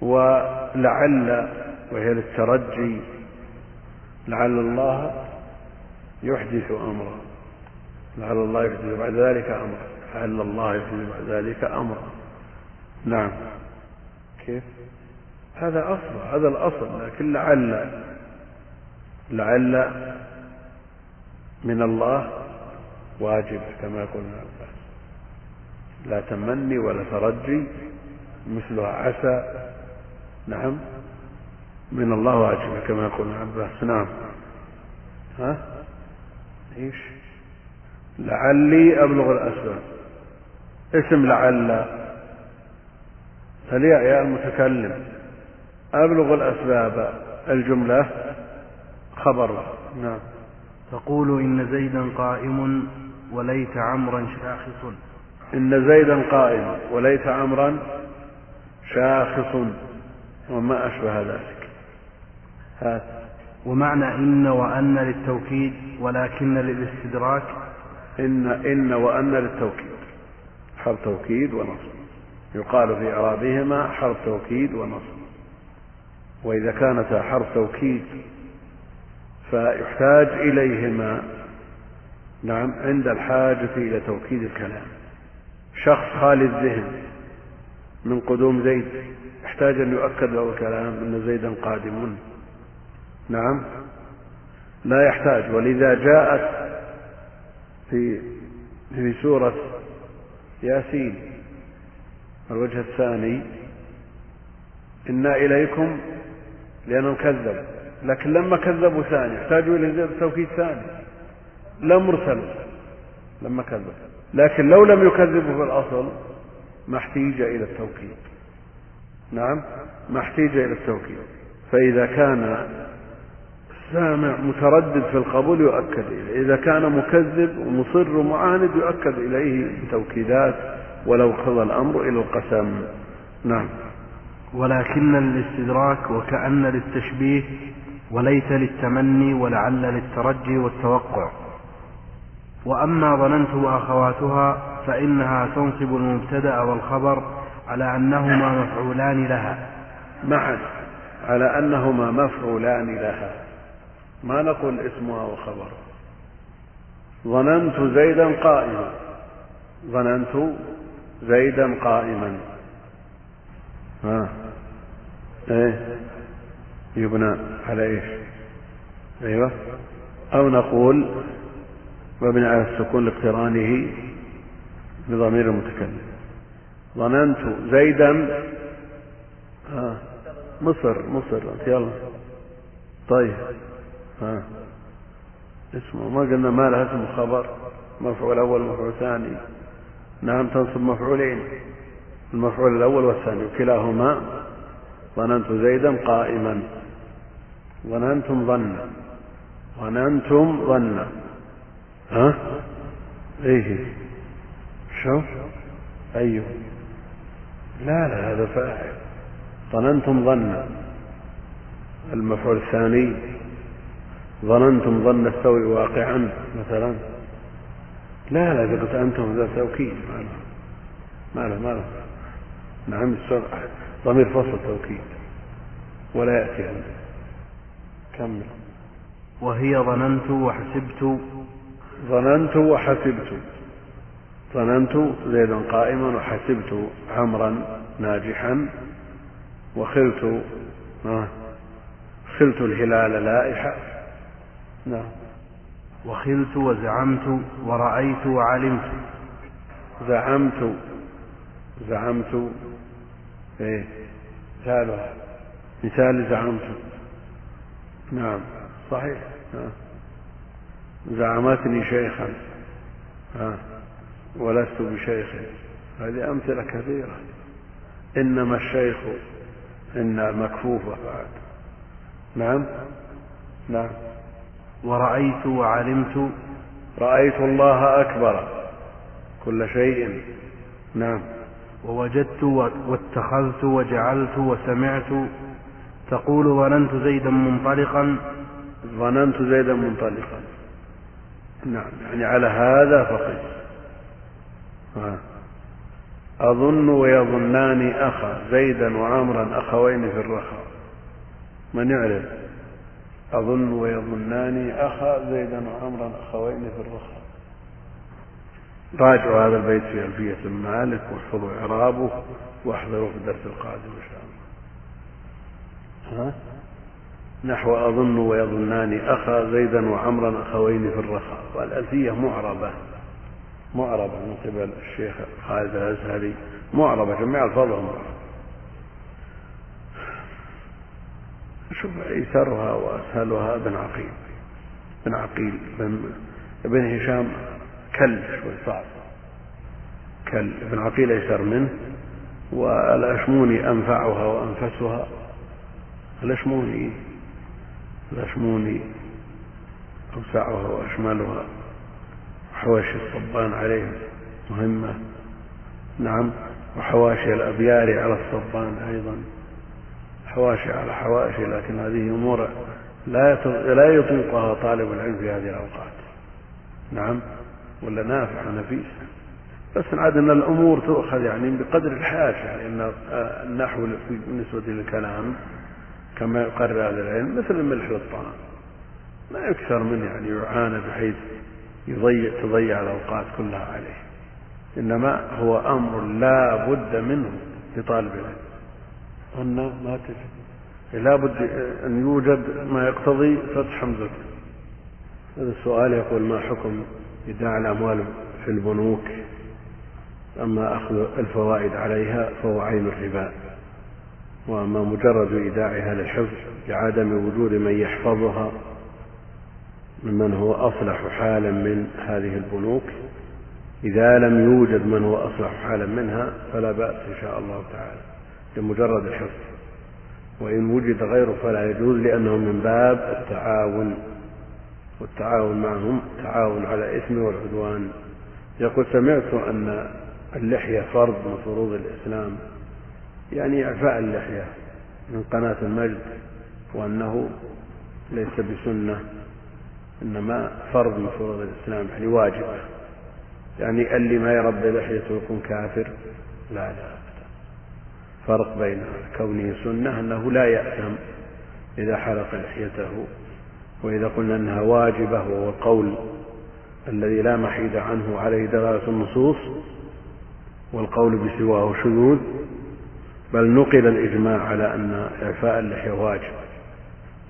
A: ولعل وهي للترجي لعل الله يحدث أمرا. لعل الله يحدث بعد ذلك أمرا. لعل الله يحدث بعد ذلك أمرا. نعم. كيف؟ هذا أصل هذا الأصل. لكن لعل لعل من الله واجب كما قلنا. لا تمني ولا ترجي مثلها عسى. نعم. من الله واجب كما يقول ابن عباس نعم. ها؟ إيش؟ لعلي أبلغ الأسباب. اسم لعل. فليع يا المتكلم. أبلغ الأسباب. الجملة خبر. نعم.
B: تقول إن زيدا قائم وليت عمرا شاخص.
A: إن زيدا قائم وليت عمرا شاخص. وما أشبه ذلك.
B: هات. ومعنى إن وأن للتوكيد ولكن للاستدراك.
A: إن إن وأن للتوكيد حرف توكيد ونصب. يقال في إعرابهما حرف توكيد ونصب. وإذا كانتا حرف توكيد فيحتاج إليهما. نعم عند الحاجة إلى توكيد الكلام. شخص خالي الذهن من قدوم زيد يحتاج أن يؤكد له الكلام أن زيدا قادم. نعم. لا يحتاج. ولذا جاءت في في سورة ياسين الوجه الثاني إنا إليكم لأنهم كذبوا لكن لما كذبوا ثاني احتاجوا إلى توكيد ثاني. لا مرسل لما كذبوا لكن لو لم يكذبوا في الأصل ما احتيج إلى التوكيد. نعم ما احتيج إلى التوكيد. فإذا كان السامع متردد في القبول يؤكد إليه. إذا كان مكذب ومصر ومعاند يؤكد إليه بتوكيدات ولو قضى الأمر إلى القسم. نعم.
B: ولكن الاستدراك وكأن للتشبيه وليت للتمني ولعل للترجي والتوقع. وأما ظننت وأخواتها فإنها تنصب المبتدأ والخبر على أنهما مفعولان لها.
A: معا. على أنهما مفعولان لها. ما نقول اسمها وخبر. ظننت زيدا قائما. ظننت زيدا قائما. ها. إيه؟ يبنى على إيش؟ أيوه. أو نقول مبني على السكون لاقترانه بضمير المتكلم. ظننت زيدا. آه. مصر مصر. يلا. طيب. ها. اسمه ما قلنا ما لها اسم خبر مفعول اول مفعول ثاني نعم تنصب مفعولين المفعول الأول والثاني وكلاهما ظننت زيدا قائما. ظننتم ظن ظننتم ظن. ها؟ إيه. شو؟ أيوه. لا لا هذا فاعل. ظننتم ظن. المفعول الثاني ظننتم ظن السوء واقعا مثلا. لا لا إذا قلت أنتم ذا توكيد. ما له ما له نعم ضمير فصل توكيد. ولا يأتي عنه كمل.
B: وهي ظننت وحسبت.
A: ظننت وحسبت. ظننت زيدا قائما وحسبت عمرا ناجحا. وخلت خلت الهلال لائحا نعم.
B: وخلت وزعمت ورأيت وعلمت.
A: زعمت. زعمت. إيه. مثالها مثال زعمت. نعم. صحيح. نعم. زعمتني شيخا. ها. ولست بشيخ. هذه أمثلة كثيرة. إنما الشيخ إن مكفوفة بعد. نعم. نعم.
B: ورأيت وعلمت.
A: رأيت الله أكبر كل شيء. نعم.
B: ووجدت واتخذت وجعلت وسمعت. تقول ظننت زيدا منطلقا.
A: ظننت زيدا منطلقا. نعم. يعني على هذا فقط. أظن ويظنان أخا زيدا وعمرا أخوين في الرخاء. من يعرف؟ أظن ويظنان أخا زيدا وعمرا أخوين في الرخاء. راجعوا هذا البيت في ألفية المالك واحفظوا إعرابه واحذروا في الدرس القادم إن شاء الله. ها؟ نحو أظن ويظنان أخا زيدا وعمرا أخوين في الرخاء. والألفية معربة. معربة من قبل الشيخ خالد الأزهري. معربة جميع ألفاظها معربة. شوف أيسرها وأسهلها ابن عقيل. ابن عقيل بن ابن هشام كل شوي صعب. كل ابن عقيل أيسر منه. والأشموني أنفعها وأنفسها. الأشموني. الأشموني أوسعها وأشملها. حواشي الصبان عليه مهمة. نعم. وحواشي الأبيار على الصبان أيضا. حواشي على حواشي لكن هذه أمور لا لا يطيقها طالب العلم في هذه الأوقات. نعم؟ ولا نافعة نفيسة بس عاد أن الأمور تؤخذ يعني بقدر الحاجة. يعني أن النحو بالنسبة للكلام كما يقرر هذا العلم مثل الملح والطعام. ما يكثر منه يعني يعانى بحيث يضيع تضيع الأوقات كلها عليه. إنما هو أمر لا بد منه لطالب العلم. قلنا ما تجد لا بد أن يوجد ما يقتضي فتح حمزة. هذا السؤال يقول ما حكم إيداع الأموال في البنوك؟ أما أخذ الفوائد عليها فهو عين الربا. وأما مجرد إيداعها للحفظ لعدم وجود من يحفظها ممن هو أصلح حالا من هذه البنوك. إذا لم يوجد من هو أصلح حالا منها فلا بأس إن شاء الله تعالى. لمجرد الحفظ. وإن وجد غيره فلا يجوز لأنه من باب التعاون. والتعاون معهم تعاون على الإثم والعدوان. يقول سمعت أن اللحية فرض من فروض الإسلام. يعني إعفاء اللحية من قناة المجد. وأنه ليس بسنة. إنما فرض من فروض الإسلام يعني واجبة يعني اللي ما يربي لحيته يكون كافر. لا لا. فرق بين كونه سنة أنه لا يأثم إذا حلق لحيته وإذا قلنا أنها واجبة وهو القول الذي لا محيد عنه عليه دلالة النصوص والقول بسواه شذوذ بل نقل الإجماع على أن إعفاء اللحية واجب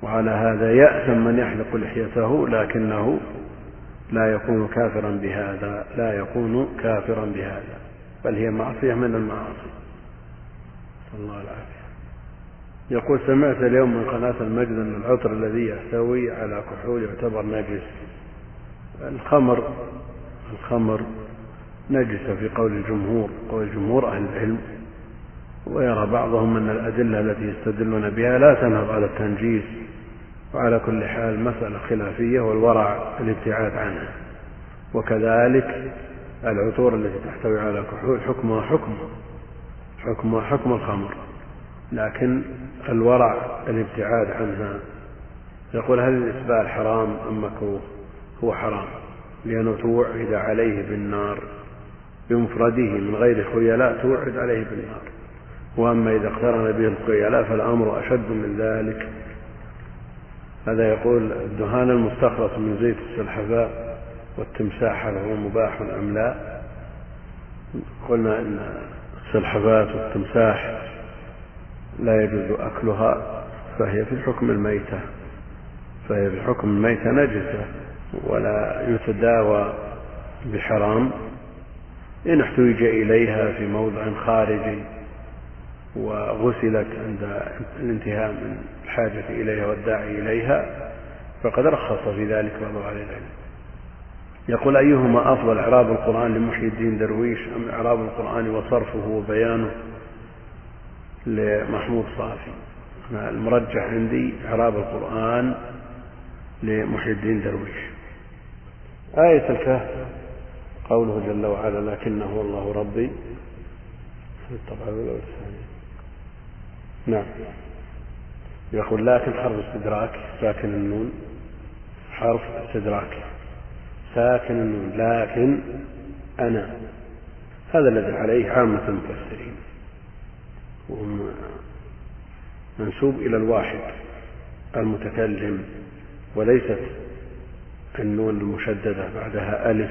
A: وعلى هذا يأثم من يحلق لحيته لكنه لا يكون كافرا بهذا لا يكون كافرا بهذا بل هي معصية من المعاصي. صلى الله العافية. يقول سمعت اليوم من قناة المجد أن العطر الذي يحتوي على كحول يعتبر نجس. الخمر الخمر نجسة في قول الجمهور قول جمهور أهل العلم. ويرى بعضهم أن الأدلة التي يستدلون بها لا تنهض على التنجيس. وعلى كل حال مسألة خلافية والورع الابتعاد عنها. وكذلك العطور التي تحتوي على كحول حكمها حكم. حكمها حكم الخمر لكن الورع الابتعاد عنها. يقول هل الإسبال حرام أم مكروه؟ هو حرام لأنه توعد عليه بالنار بمفرده من غير خيلاء توعد عليه بالنار. وأما إذا اقترن به الخيلاء فالأمر أشد من ذلك. هذا يقول الدهان المستخلص من زيت السلحفاء والتمساح هل هو مباح أم لا قلنا إن السلحفاة والتمساح لا يجوز أكلها فهي في حكم الميتة فهي في حكم الميتة نجسة ولا يتداوى بحرام. إن احتوج إليها في موضع خارجي وغسلت عند الانتهاء من الحاجة إليها والداعي إليها فقد رخص في ذلك بعض أهل العلم. يقول أيهما أفضل إعراب القرآن لمحيي الدين درويش أم إعراب القرآن وصرفه وبيانه لمحمود صافي؟ المرجح عندي إعراب القرآن لمحيي الدين درويش. آية الكهف قوله جل وعلا لكنه الله ربي. الطبعة الأولى والثانية نعم. يقول لكن حرف استدراك ساكن النون حرف استدراك. ساكن النون لكن أنا. هذا الذي عليه عامة المفسرين. وهم منسوب إلى الواحد المتكلم. وليست النون المشددة بعدها ألف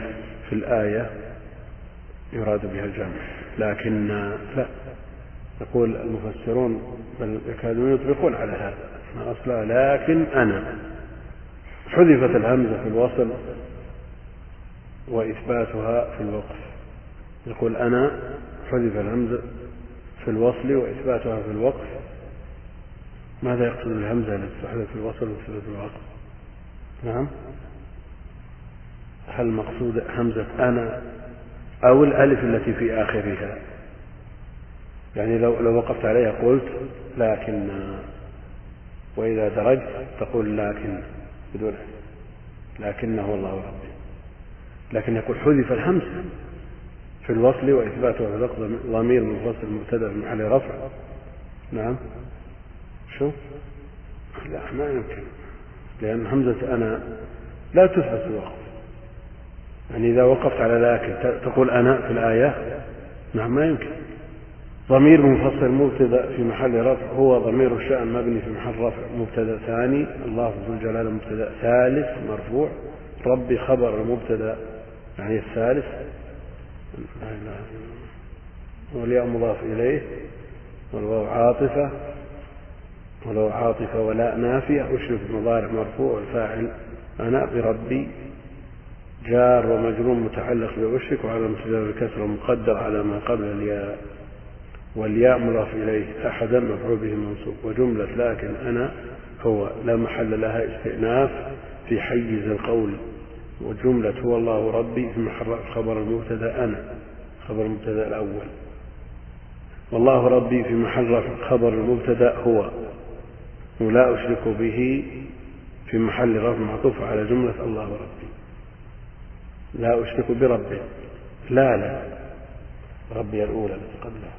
A: في الآية يراد بها الجمع. لكن لا. يقول المفسرون بل يكادون يطبقون على هذا. أصلها لكن أنا. حذفت الهمزة في الوصل. وإثباتها في الوقف. يقول أنا حذف الهمزة في الوصل وإثباتها في الوقف. ماذا يقصد بالهمزة التي تحذف في الوصل وتثبت في الوقف؟ نعم. هل مقصود همزة أنا أو الألف التي في آخرها؟ يعني لو لو وقفت عليها قلت لكن وإذا درجت تقول لكن بدون لكنه الله ربي. لكن يقول حذف الهمس في الوصل وإثباته في اللفظ ضمير منفصل مبتدأ في محل رفع. نعم. شو؟ لا ما يمكن. لأن همزة أنا لا تثبت الوقف. يعني إذا وقفت على لكن تقول أنا في الآية؟ نعم ما يمكن. ضمير منفصل مبتدأ في محل رفع هو ضمير الشأن مبني في محل رفع مبتدأ ثاني. الله ذو الجلال مبتدأ ثالث مرفوع. ربي خبر المبتدا يعني الثالث. لا إله والياء مضاف إليه. والواو عاطفة. ولو عاطفة ولا نافية. أشرف المضارع مرفوع الفاعل أنا بربي. جار ومجرور متعلق بأشرك وعلى امتداد الكسر مقدر على ما قبل الياء. والياء مضاف إليه. أحدا مفعول به منصوب. وجملة لكن أنا هو. لا محل لها استئناف في حيز القول. وجملة هو الله ربي في محل خبر المبتدأ أنا خبر المبتدأ الأول. والله ربي في محل خبر المبتدأ هو ولا أشرك به في محل رفع معطوف على جملة الله ربي. لا أشرك بربي. لا لا. ربي الأولى التي قبلها.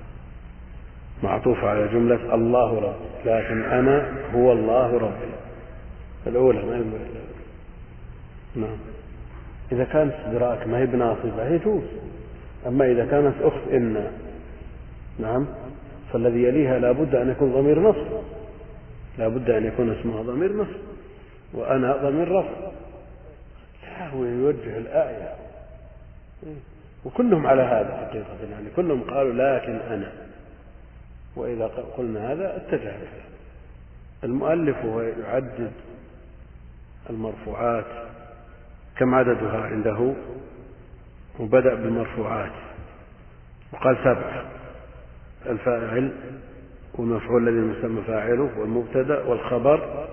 A: معطوف على جملة الله ربي لكن أنا هو الله ربي. الأولى ما ينبغي. نعم. إذا كانت استدراك ما هي بناصبة يجوز أما إذا كانت أخت إن نعم فالذي يليها لا بد أن يكون ضمير نصب. لا بد أن يكون اسمها ضمير نصب. وأنا ضمير رفع هو يوجه الآية. وكلهم على هذا حقيقة. يعني كلهم قالوا لكن أنا. وإذا قلنا هذا اتجه المؤلف هو يعدد المرفوعات. كم عددها عنده؟ وبدأ بالمرفوعات. وقال سبعة. الفاعل والمفعول الذي يسمى فاعله والمبتدأ والخبر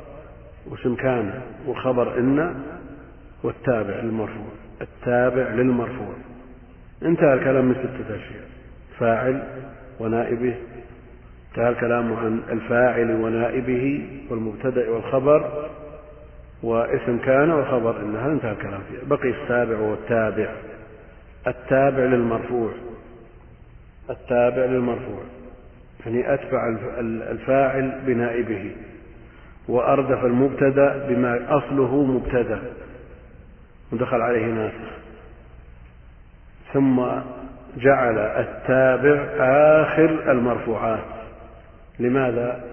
A: واسم كان. وخبر إن والتابع للمرفوع. التابع للمرفوع. انتهى الكلام من ستة أشياء. فاعل ونائبه. انتهى الكلام عن الفاعل ونائبه والمبتدأ والخبر. واسم كان وخبر إن هذا انتهى الكلام فيه. بقي السابع والتابع التابع. للمرفوع. التابع للمرفوع. يعني أتبع الفاعل بنائبه وأردف المبتدأ بما أصله مبتدأ. ودخل عليه ناسخ. ثم جعل التابع آخر المرفوعات. لماذا؟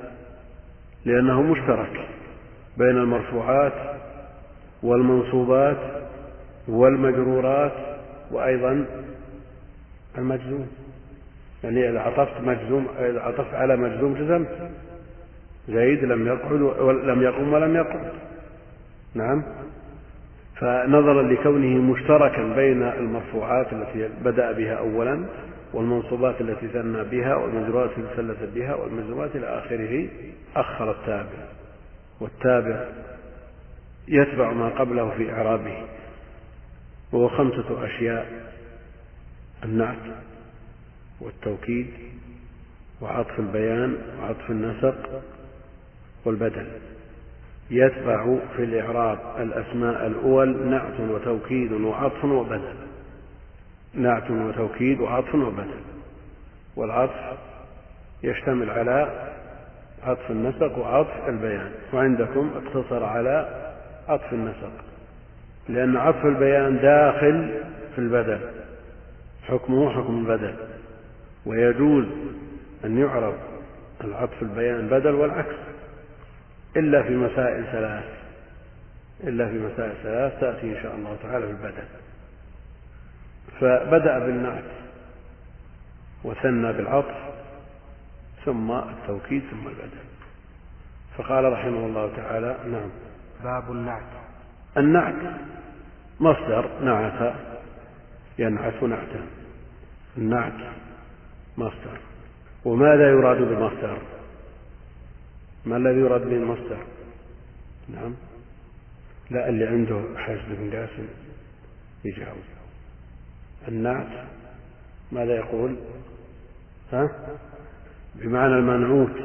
A: لأنه مشترك. بين المرفوعات والمنصوبات والمجرورات وأيضا المجزوم. يعني إذا عطفت مجزوم إذا عطفت على مجزوم جزمت زيد لم يقعد ولم يقم ولم يقعد. نعم. فنظرا لكونه مشتركا بين المرفوعات التي بدأ بها أولا والمنصوبات التي ثنى بها والمجرورات التي ثلث بها والمجرورات إلى آخره أخر التابع. والتابع يتبع ما قبله في إعرابه. وهو خمسة أشياء النعت والتوكيد وعطف البيان وعطف النسق والبدل. يتبع في الإعراب الأسماء الأول نعت وتوكيد وعطف وبدل. نعت وتوكيد وعطف وبدل. والعطف يشتمل على عطف النسق وعطف البيان. وعندكم اقتصر على عطف النسق. لأن عطف البيان داخل في البدل حكمه حكم البدل ويجوز أن يعرف العطف البيان بدل والعكس. إلا في مسائل ثلاث. إلا في مسائل ثلاث تأتي إن شاء الله تعالى في البدل فبدأ بالنعت. وثنى بالعطف. ثم التوكيد ثم البدل فقال رحمه الله تعالى نعم.
B: باب النعت.
A: النعت مصدر نعت ينعت نعتا النعت مصدر. وماذا يراد بالمصدر؟ ما الذي يراد به المصدر؟ نعم. لا اللي عنده حاجة بن قاسم يجاوب. النعت ماذا يقول؟ ها؟ بمعنى المنعوت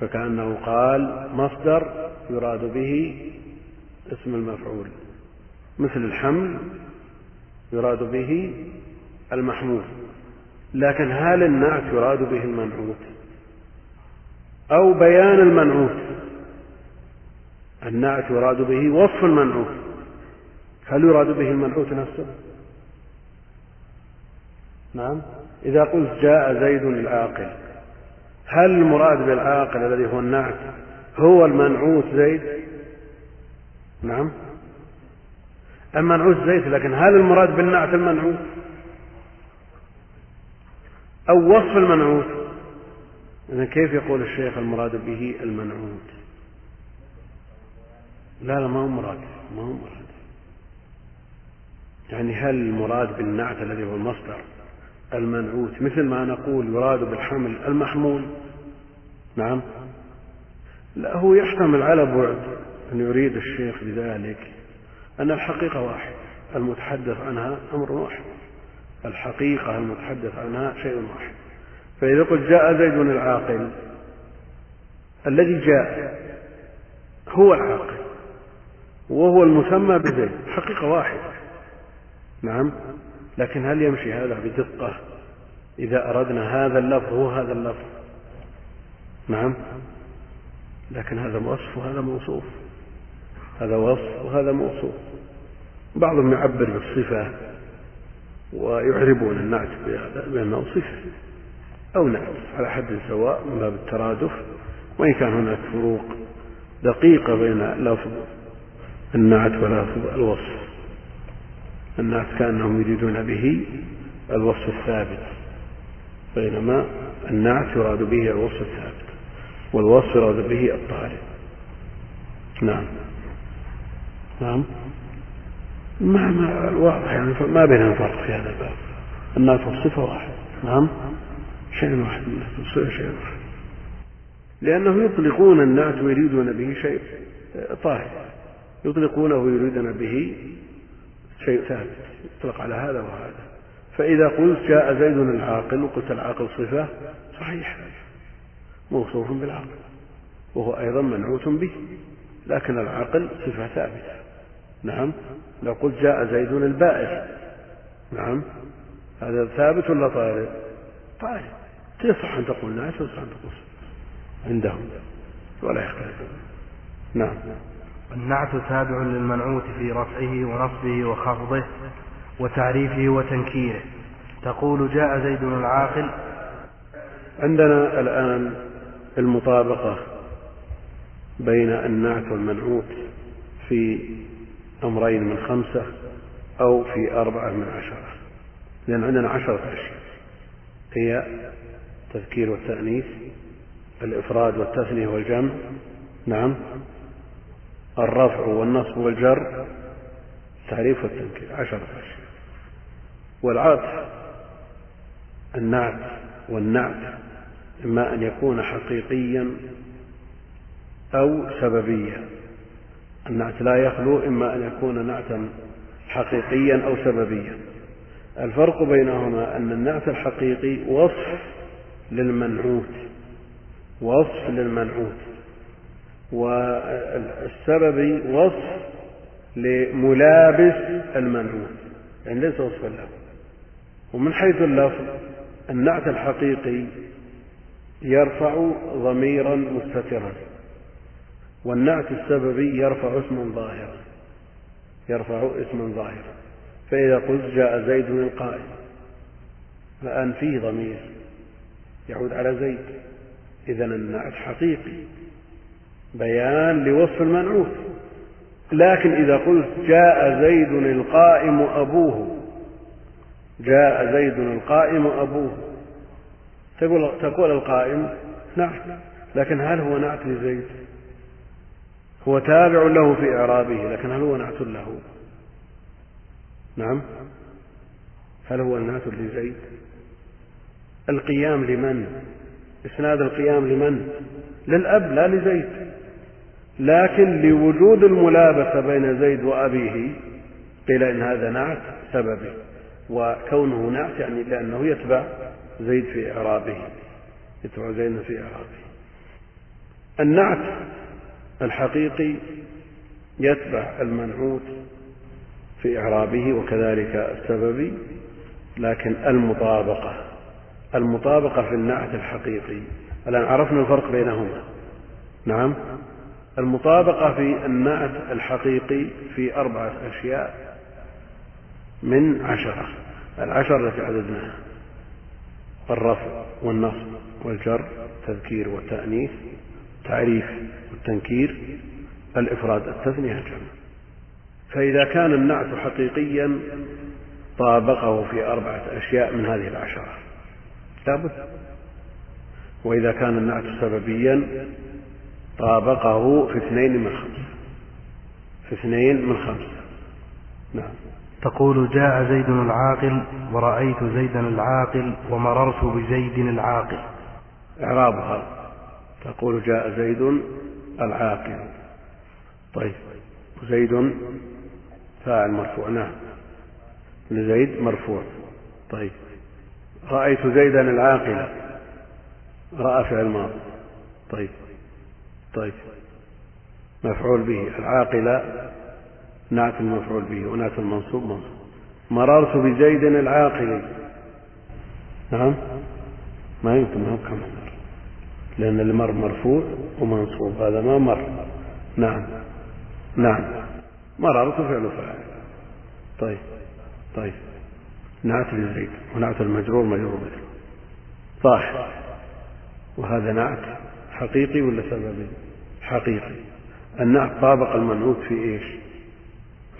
A: فكأنه قال مصدر يراد به اسم المفعول مثل الحمل يراد به المحمول لكن هل النعت يراد به المنعوت؟ أو بيان المنعوت النعت يراد به وصف المنعوت هل يراد به المنعوت نفسه؟ نعم. إذا قلت جاء زيد العاقل هل المراد بالعاقل الذي هو النعت هو المنعوت زيد؟ نعم. المنعوت زيد لكن هل المراد بالنعت المنعوت؟ أو وصف المنعوت؟ إذا كيف يقول الشيخ المراد به المنعوت؟ لا لا ما هو مراد ما هو مراد. يعني هل المراد بالنعت الذي هو المصدر؟ المنعوت مثل ما نقول يراد بالحمل المحمول. نعم. لا هو يحتمل على بعد أن يريد الشيخ بذلك أن الحقيقة واحد المتحدث عنها أمر واحد الحقيقة المتحدث عنها شيء واحد. فإذا قلت جاء زيد العاقل الذي جاء هو العاقل وهو المسمى بزيد حقيقة واحدة نعم. لكن هل يمشي هذا بدقة إذا أردنا هذا اللفظ هو هذا اللفظ؟ نعم. لكن هذا وصف وهذا موصوف. هذا وصف وهذا موصوف. بعضهم يعبر بالصفة ويعربون النعت بأنه صفة أو نعت على حد سواء من باب الترادف. وإن كان هناك فروق دقيقة بين لفظ النعت ولفظ الوصف. الناس كأنهم يريدون به الوصف الثابت بينما النعت يراد به الوصف الثابت والوصف يراد به الطارئ نعم. نعم. ما ما واضح يعني ما بينهم فرق في هذا الباب. النعت والصفة واحد نعم. شيء واحد. والصفة شيء واحد. لأنه يطلقون النعت ويريدون به شيء طاهر. يطلقونه ويريدون به شيء ثابت يطلق على هذا وهذا. فإذا قلت جاء زيد العاقل وقلت العاقل صفة صحيح موصوف بالعقل وهو أيضا منعوت به لكن العقل صفة ثابتة. نعم لو قلت جاء زيد البائع نعم هذا ثابت ولا طارئ؟ طارئ. تصح أن تقول ناس وتصح أن تقول عندهم. ولا يختلفون نعم.
B: النعت تابع للمنعوت في رفعه ونصبه وخفضه وتعريفه وتنكيره. تقول جاء زيد العاقل
A: عندنا الآن المطابقة بين النعت والمنعوت في أمرين من خمسة أو في أربعة من عشرة لأن عندنا عشرة أشياء. هي التذكير والتأنيث الإفراد والتثنية والجمع. نعم. الرفع والنصب والجر التعريف والتنكير عشرة أشياء. والعطف النعت والنعت إما أن يكون حقيقيا أو سببيا. النعت لا يخلو إما أن يكون نعتا حقيقيا أو سببيا. الفرق بينهما أن النعت الحقيقي وصف للمنعوت وصف للمنعوت. والسببي وصف لملابس المنعوت يعني ليس وصفا له ومن حيث اللفظ النعت الحقيقي يرفع ضميرا مستترا. والنعت السببي يرفع اسما ظاهرا. يرفع اسما ظاهرا. فإذا قلت جاء زيد القائم فأن فيه ضمير. يعود على زيد. إذا النعت حقيقي. بيان لوصف المنعوت. لكن إذا قلت جاء زيد القائم أبوه جاء زيد القائم أبوه. تقول تقول القائم نعم. لكن هل هو نعت لزيد؟ هو تابع له في إعرابه لكن هل هو نعت له؟ نعم. هل هو النعت لزيد؟ القيام لمن؟ إسناد القيام لمن؟ للأب لا لزيد. لكن لوجود الملابسة بين زيد وأبيه قيل إن هذا نعت سببي وكونه نعت يعني لأنه يتبع زيد في إعرابه يتبع زيد في إعرابه. النعت الحقيقي يتبع المنعوت في إعرابه وكذلك السببي لكن المطابقة المطابقة في النعت الحقيقي. الآن عرفنا الفرق بينهما. نعم؟ المطابقة في النعت الحقيقي في أربعة أشياء من عشرة. العشر التي عددناها الرفع والنصب والجر التذكير والتأنيث تعريف والتنكير الإفراد التثنية الجمع. فإذا كان النعت حقيقيا طابقه في أربعة أشياء من هذه العشرة. لابد وإذا كان النعت سببيا طابقه في اثنين من خمسة. في اثنين من خمسة. نعم.
B: تقول جاء زيد العاقل ورأيت زيدا العاقل ومررت بزيد العاقل.
A: إعرابها تقول جاء زيد العاقل. طيب. زيد فاعل مرفوع. نعم. لزيد مرفوع. طيب. رأيت زيدا العاقل. رأى فعل ماضي. طيب. طيب. مفعول به. العاقل نعت المفعول به ونعت المنصوب منصوب. مررت بزيد العاقل. نعم. ما يمكن ما كم مر لأن المر مرفوع ومنصوب. هذا ما مر. نعم. نعم. مررت فعل فاعل. طيب. طيب. نعت لزيد ونعت المجرور مجرور به صح. وهذا نعت حقيقي ولا سببي؟ حقيقي. النعت طابق المنعوت في إيش؟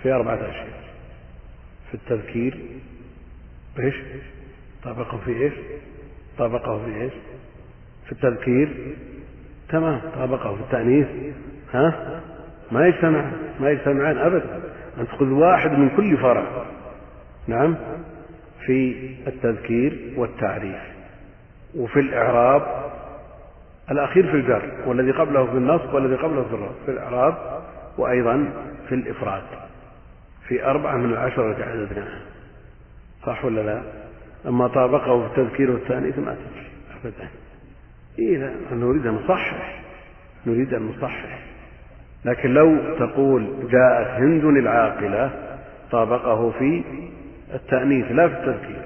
A: في أربعة أشياء. في التذكير إيش؟ طابقه في إيش؟ طابقه في إيش؟ في التذكير تمام. طابقه في التأنيث ها؟ ما يجتمع ما يجتمعان أبدا. أن تأخذ واحد من كل فرع. نعم. في التذكير والتعريف. وفي الإعراب الأخير في الجر والذي قبله في النصب والذي قبله في الإعراب وأيضا في الإفراد. في أربعة من العشرة التي عددناها صح ولا لا؟ أما طابقه في التذكير والتأنيث ما تجي أبدا. إيه نريد أن نصحح. نريد أن نصحح. لكن لو تقول جاءت هند العاقلة طابقه في التأنيث لا في التذكير.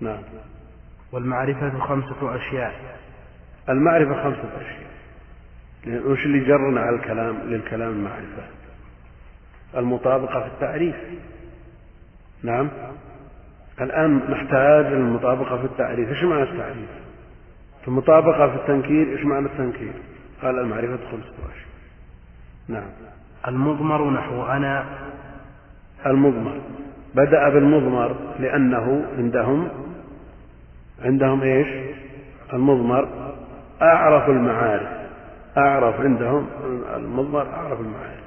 A: نعم.
B: والمعرفة خمسة أشياء.
A: المعرفة خمسة أشياء. وش اللي جرنا على الكلام؟ للكلام المعرفة المطابقة في التعريف. نعم. الآن نحتاج المطابقة في التعريف. إيش معنى التعريف؟ المطابقة في التنكير إيش معنى التنكير؟ قال المعرفة خمسة أشياء. نعم.
B: المضمر نحو أنا.
A: المضمر. بدأ بالمضمر لأنه عندهم عندهم إيش؟ المضمر. أعرف المعارف أعرف عندهم المضمر أعرف المعارف.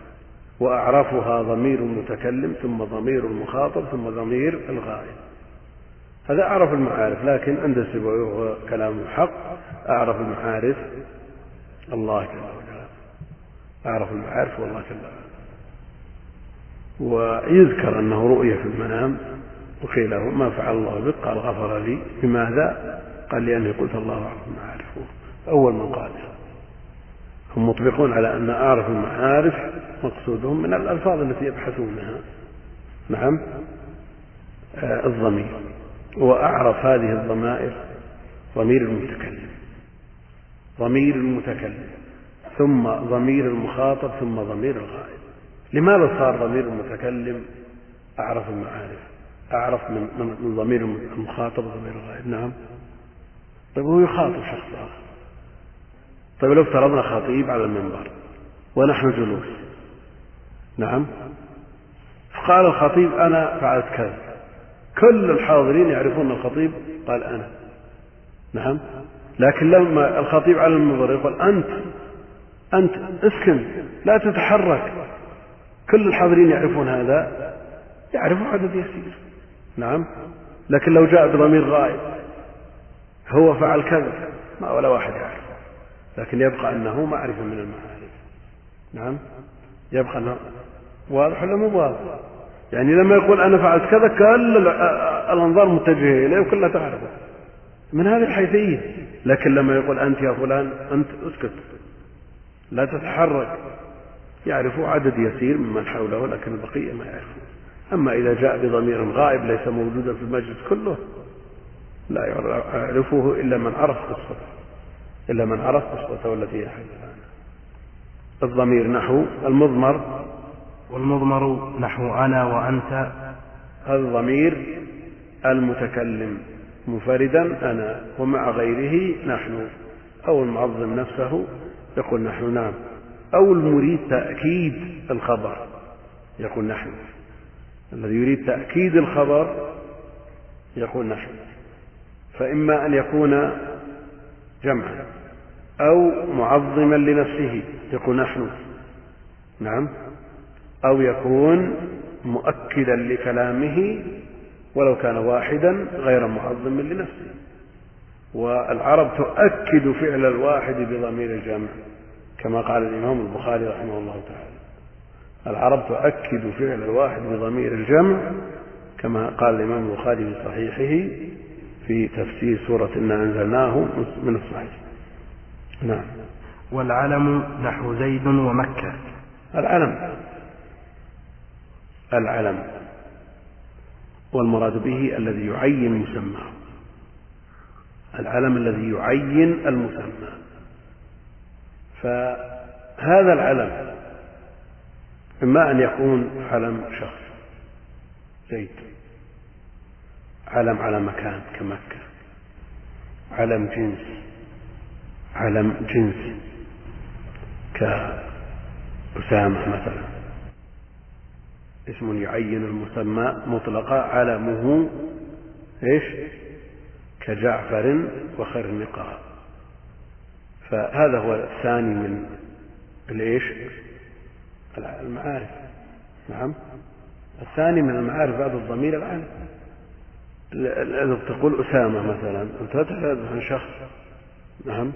A: وأعرفها ضمير المتكلم ثم ضمير المخاطب ثم ضمير الغائب. هذا أعرف المعارف لكن عند السبوي وهو كلام حق أعرف المعارف الله جل وعلا. أعرف المعارف والله جل وعلا. ويذكر أنه رؤية في المنام وقيل له ما فعل الله بك؟ قال غفر لي. بماذا؟ قال لأني قلت الله أعرف المعارف. أول من قال هم مطبقون على أن أعرف المعارف مقصودهم من الألفاظ التي يبحثونها. نعم. آه الضمير. وأعرف هذه الضمائر ضمير المتكلم. ضمير المتكلم. ثم ضمير المخاطب ثم ضمير الغائب. لماذا صار ضمير المتكلم أعرف المعارف؟ أعرف من, من ضمير المخاطب وضمير الغائب. نعم. طيب هو يخاطب شخص آخر. طيب لو افترضنا خطيب على المنبر ونحن جلوس. نعم. فقال الخطيب أنا فعلت كذا. كل الحاضرين يعرفون الخطيب؟ قال أنا. نعم. لكن لما الخطيب على المنبر يقول أنت أنت اسكن لا تتحرك. كل الحاضرين يعرفون هذا؟ يعرف عدد يسير. نعم. لكن لو جاء بضمير غائب هو فعل كذا ما ولا واحد يعرف. لكن يبقى أنه معرفة من المعارف. نعم؟ يبقى أنه واضح ولا مو واضح؟ يعني لما يقول أنا فعلت كذا كل الأنظار متجهة إليه وكلها تعرفه. من هذه الحيثية. لكن لما يقول أنت يا فلان أنت أسكت. لا تتحرك. يعرف عدد يسير ممن حوله لكن البقية ما يعرفون أما إذا جاء بضمير غائب ليس موجودا في المجلس كله لا يعرفه إلا من عرف قصته إلا من عرف قصته التي عنها الضمير نحو المضمر.
B: والمضمر نحو أنا وأنت.
A: هذا الضمير المتكلم منفردا أنا ومع غيره نحن. أو المعظم نفسه يقول نحن نعم. أو المريد تأكيد الخبر يقول نحن. الذي يريد تأكيد الخبر يقول نحن. فإما أن يكون جمعا. أو معظما لنفسه يقول نحن. نعم. أو يكون مؤكدا لكلامه ولو كان واحدا غير معظم لنفسه. والعرب تؤكد فعل الواحد بضمير الجمع كما قال الإمام البخاري رحمه الله تعالى. العرب تؤكد فعل الواحد بضمير الجمع كما قال الإمام البخاري في صحيحه في تفسير سورة إنا أنزلناه من الصحيح. نعم.
B: والعلم نحو زيد ومكة.
A: العلم. العلم. والمراد به الذي يعين مسماه العلم الذي يعين المسمى. فهذا العلم إما أن يكون علم شخص زيد. علم على مكان كمكة. علم جنس. علم جنس كأسامة مثلا. اسم يعين المسمى مطلقا علمه إيش؟ كجعفر وخرنقة. فهذا هو الثاني من الإيش؟ المعارف. نعم. الثاني من المعارف بعد الضمير العام تقول أسامة مثلا. أنت لا تتحدث عن شخص. نعم.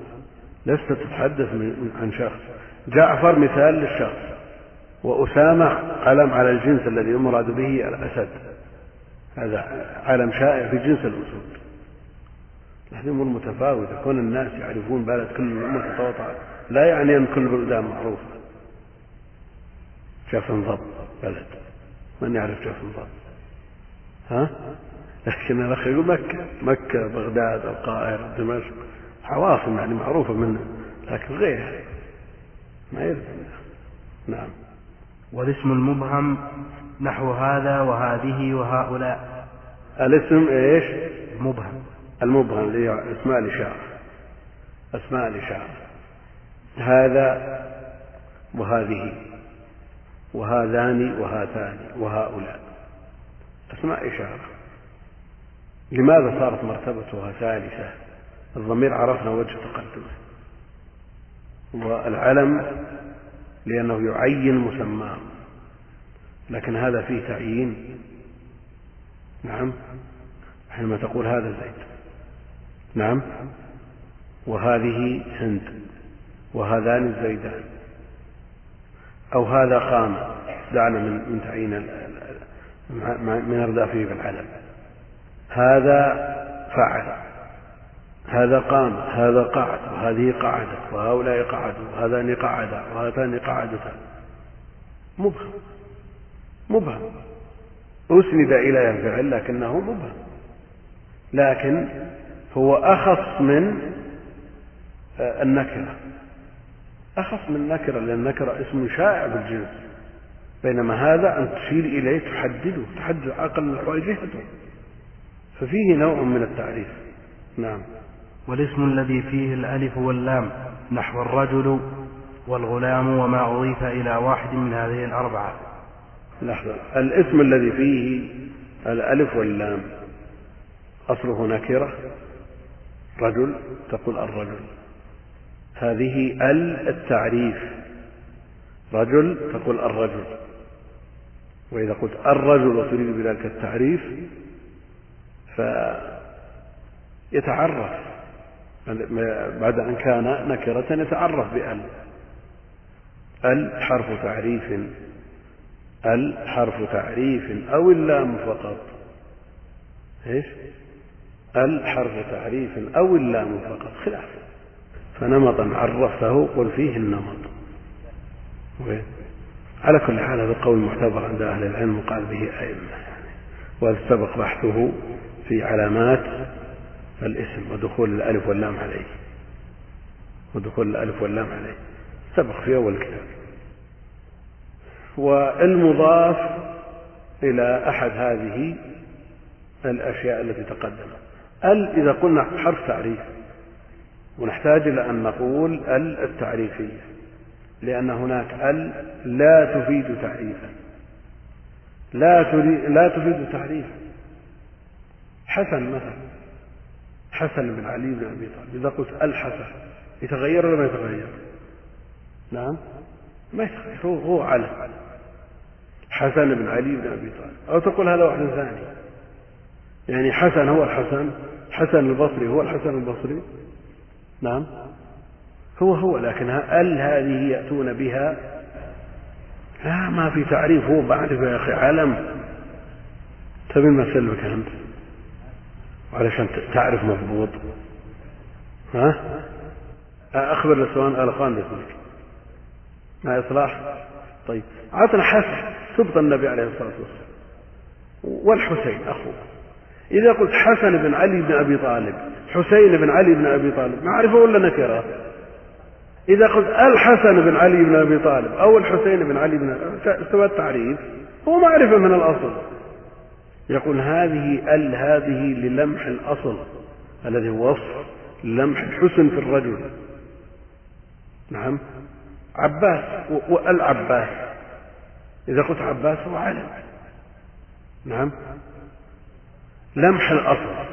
A: لست تتحدث عن شخص. جعفر مثال للشخص. وأسامة علم على الجنس الذي يمراد به الأسد. هذا علم شائع في جنس الأسود. هذه أمور متفاوتة. كون الناس يعرفون بلد كل متفاوتة. لا يعني أن كل بلدان معروفة. جفن بلد. من يعرف جفن ها؟ لكن الأخ يقول مكة. مكة بغداد القاهرة دمشق. عواصم يعني معروفة منه لكن غيرها ما يعرف نعم.
B: والاسم المبهم نحو هذا وهذه وهؤلاء.
A: الاسم إيش؟
B: مبهم.
A: المبهم اللي هي أسماء الإشارة. أسماء الإشارة. هذا وهذه. وهذان وهاتان. وهؤلاء. أسماء إشارة. لماذا صارت مرتبتها ثالثة؟ الضمير عرفنا وجه تقدمه. والعلم لأنه يعين مسماه لكن هذا فيه تعيين. نعم. حينما تقول هذا زيد. نعم. وهذه هند. وهذان الزيدان. أو هذا قام دعنا من من تعيين من أردافه بالعلم. هذا فعل هذا قام هذا قعد وهذه قعدت وهؤلاء قعدوا وهذان قعدا وهاتان قعدتا مبهم مبهم. أسند إلى الفعل لكنه مبهم. لكن هو أخص من آه، النكرة. أخص من النكرة لأن النكرة اسم شائع بالجنس. بينما هذا أن تشير إليه تحدده تحدد أقل الأحوال جهته. ففيه نوع من التعريف. نعم.
B: والاسم الذي فيه الألف واللام نحو الرجل والغلام وما أضيف إلى واحد من هذه الأربعة.
A: لحظة. الاسم الذي فيه الألف واللام أصله نكرة. رجل تقول الرجل. هذه ال التعريف. رجل تقول الرجل. وإذا قلت الرجل وتريد بذلك التعريف فيتعرف. بعد أن كان نكرة يتعرف بأل. أل حرف تعريف. أل حرف تعريف أو اللام فقط. إيش؟ أل حرف تعريف أو اللام فقط. خلاف. فنمطا عرفته قل فيه النمط. على كل حال هذا قول معتبر عند أهل العلم وقال به أئمة. يعني سبق بحثه في علامات الاسم ودخول الألف واللام عليه. ودخول الألف واللام عليه. سبق في أول الكتاب والمضاف إلى أحد هذه الأشياء التي تقدمت. ال إذا قلنا حرف تعريف ونحتاج إلى أن نقول ال التعريفية لأن هناك ال لا تفيد تعريفا. لا لا تفيد تعريفا. حسن مثلا. حسن بن علي بن أبي طالب. إذا قلت الحسن يتغير ولا ما يتغير؟ نعم. ما يتغير هو هو علم. حسن بن علي بن أبي طالب. أو تقول هذا واحد ثاني. يعني حسن هو الحسن حسن البصري هو الحسن البصري. نعم. هو هو لكن ال هذه يأتون بها؟ لا ما في تعريف. هو بعرف يا أخي علم. تبي ما سلمك أنت؟ علشان تعرف مضبوط. ها؟ أخبر الإخوان الأخوان باسمك ما إصلاح؟ طيب. عطنا حسن سبط النبي عليه الصلاة والسلام. والحسين أخوه إذا قلت حسن بن علي بن أبي طالب حسين بن علي بن أبي طالب معرفة ولا نكرة. إذا قلت الحسن بن علي بن أبي طالب أو الحسين بن علي بن استوى التعريف. هو معرفة من الأصل. يقول هذه ال هذه للمح الأصل الذي هو وصف لمح الحسن في الرجل. نعم. عباس والعباس. إذا قلت عباس هو علم. نعم. لمح الأصل.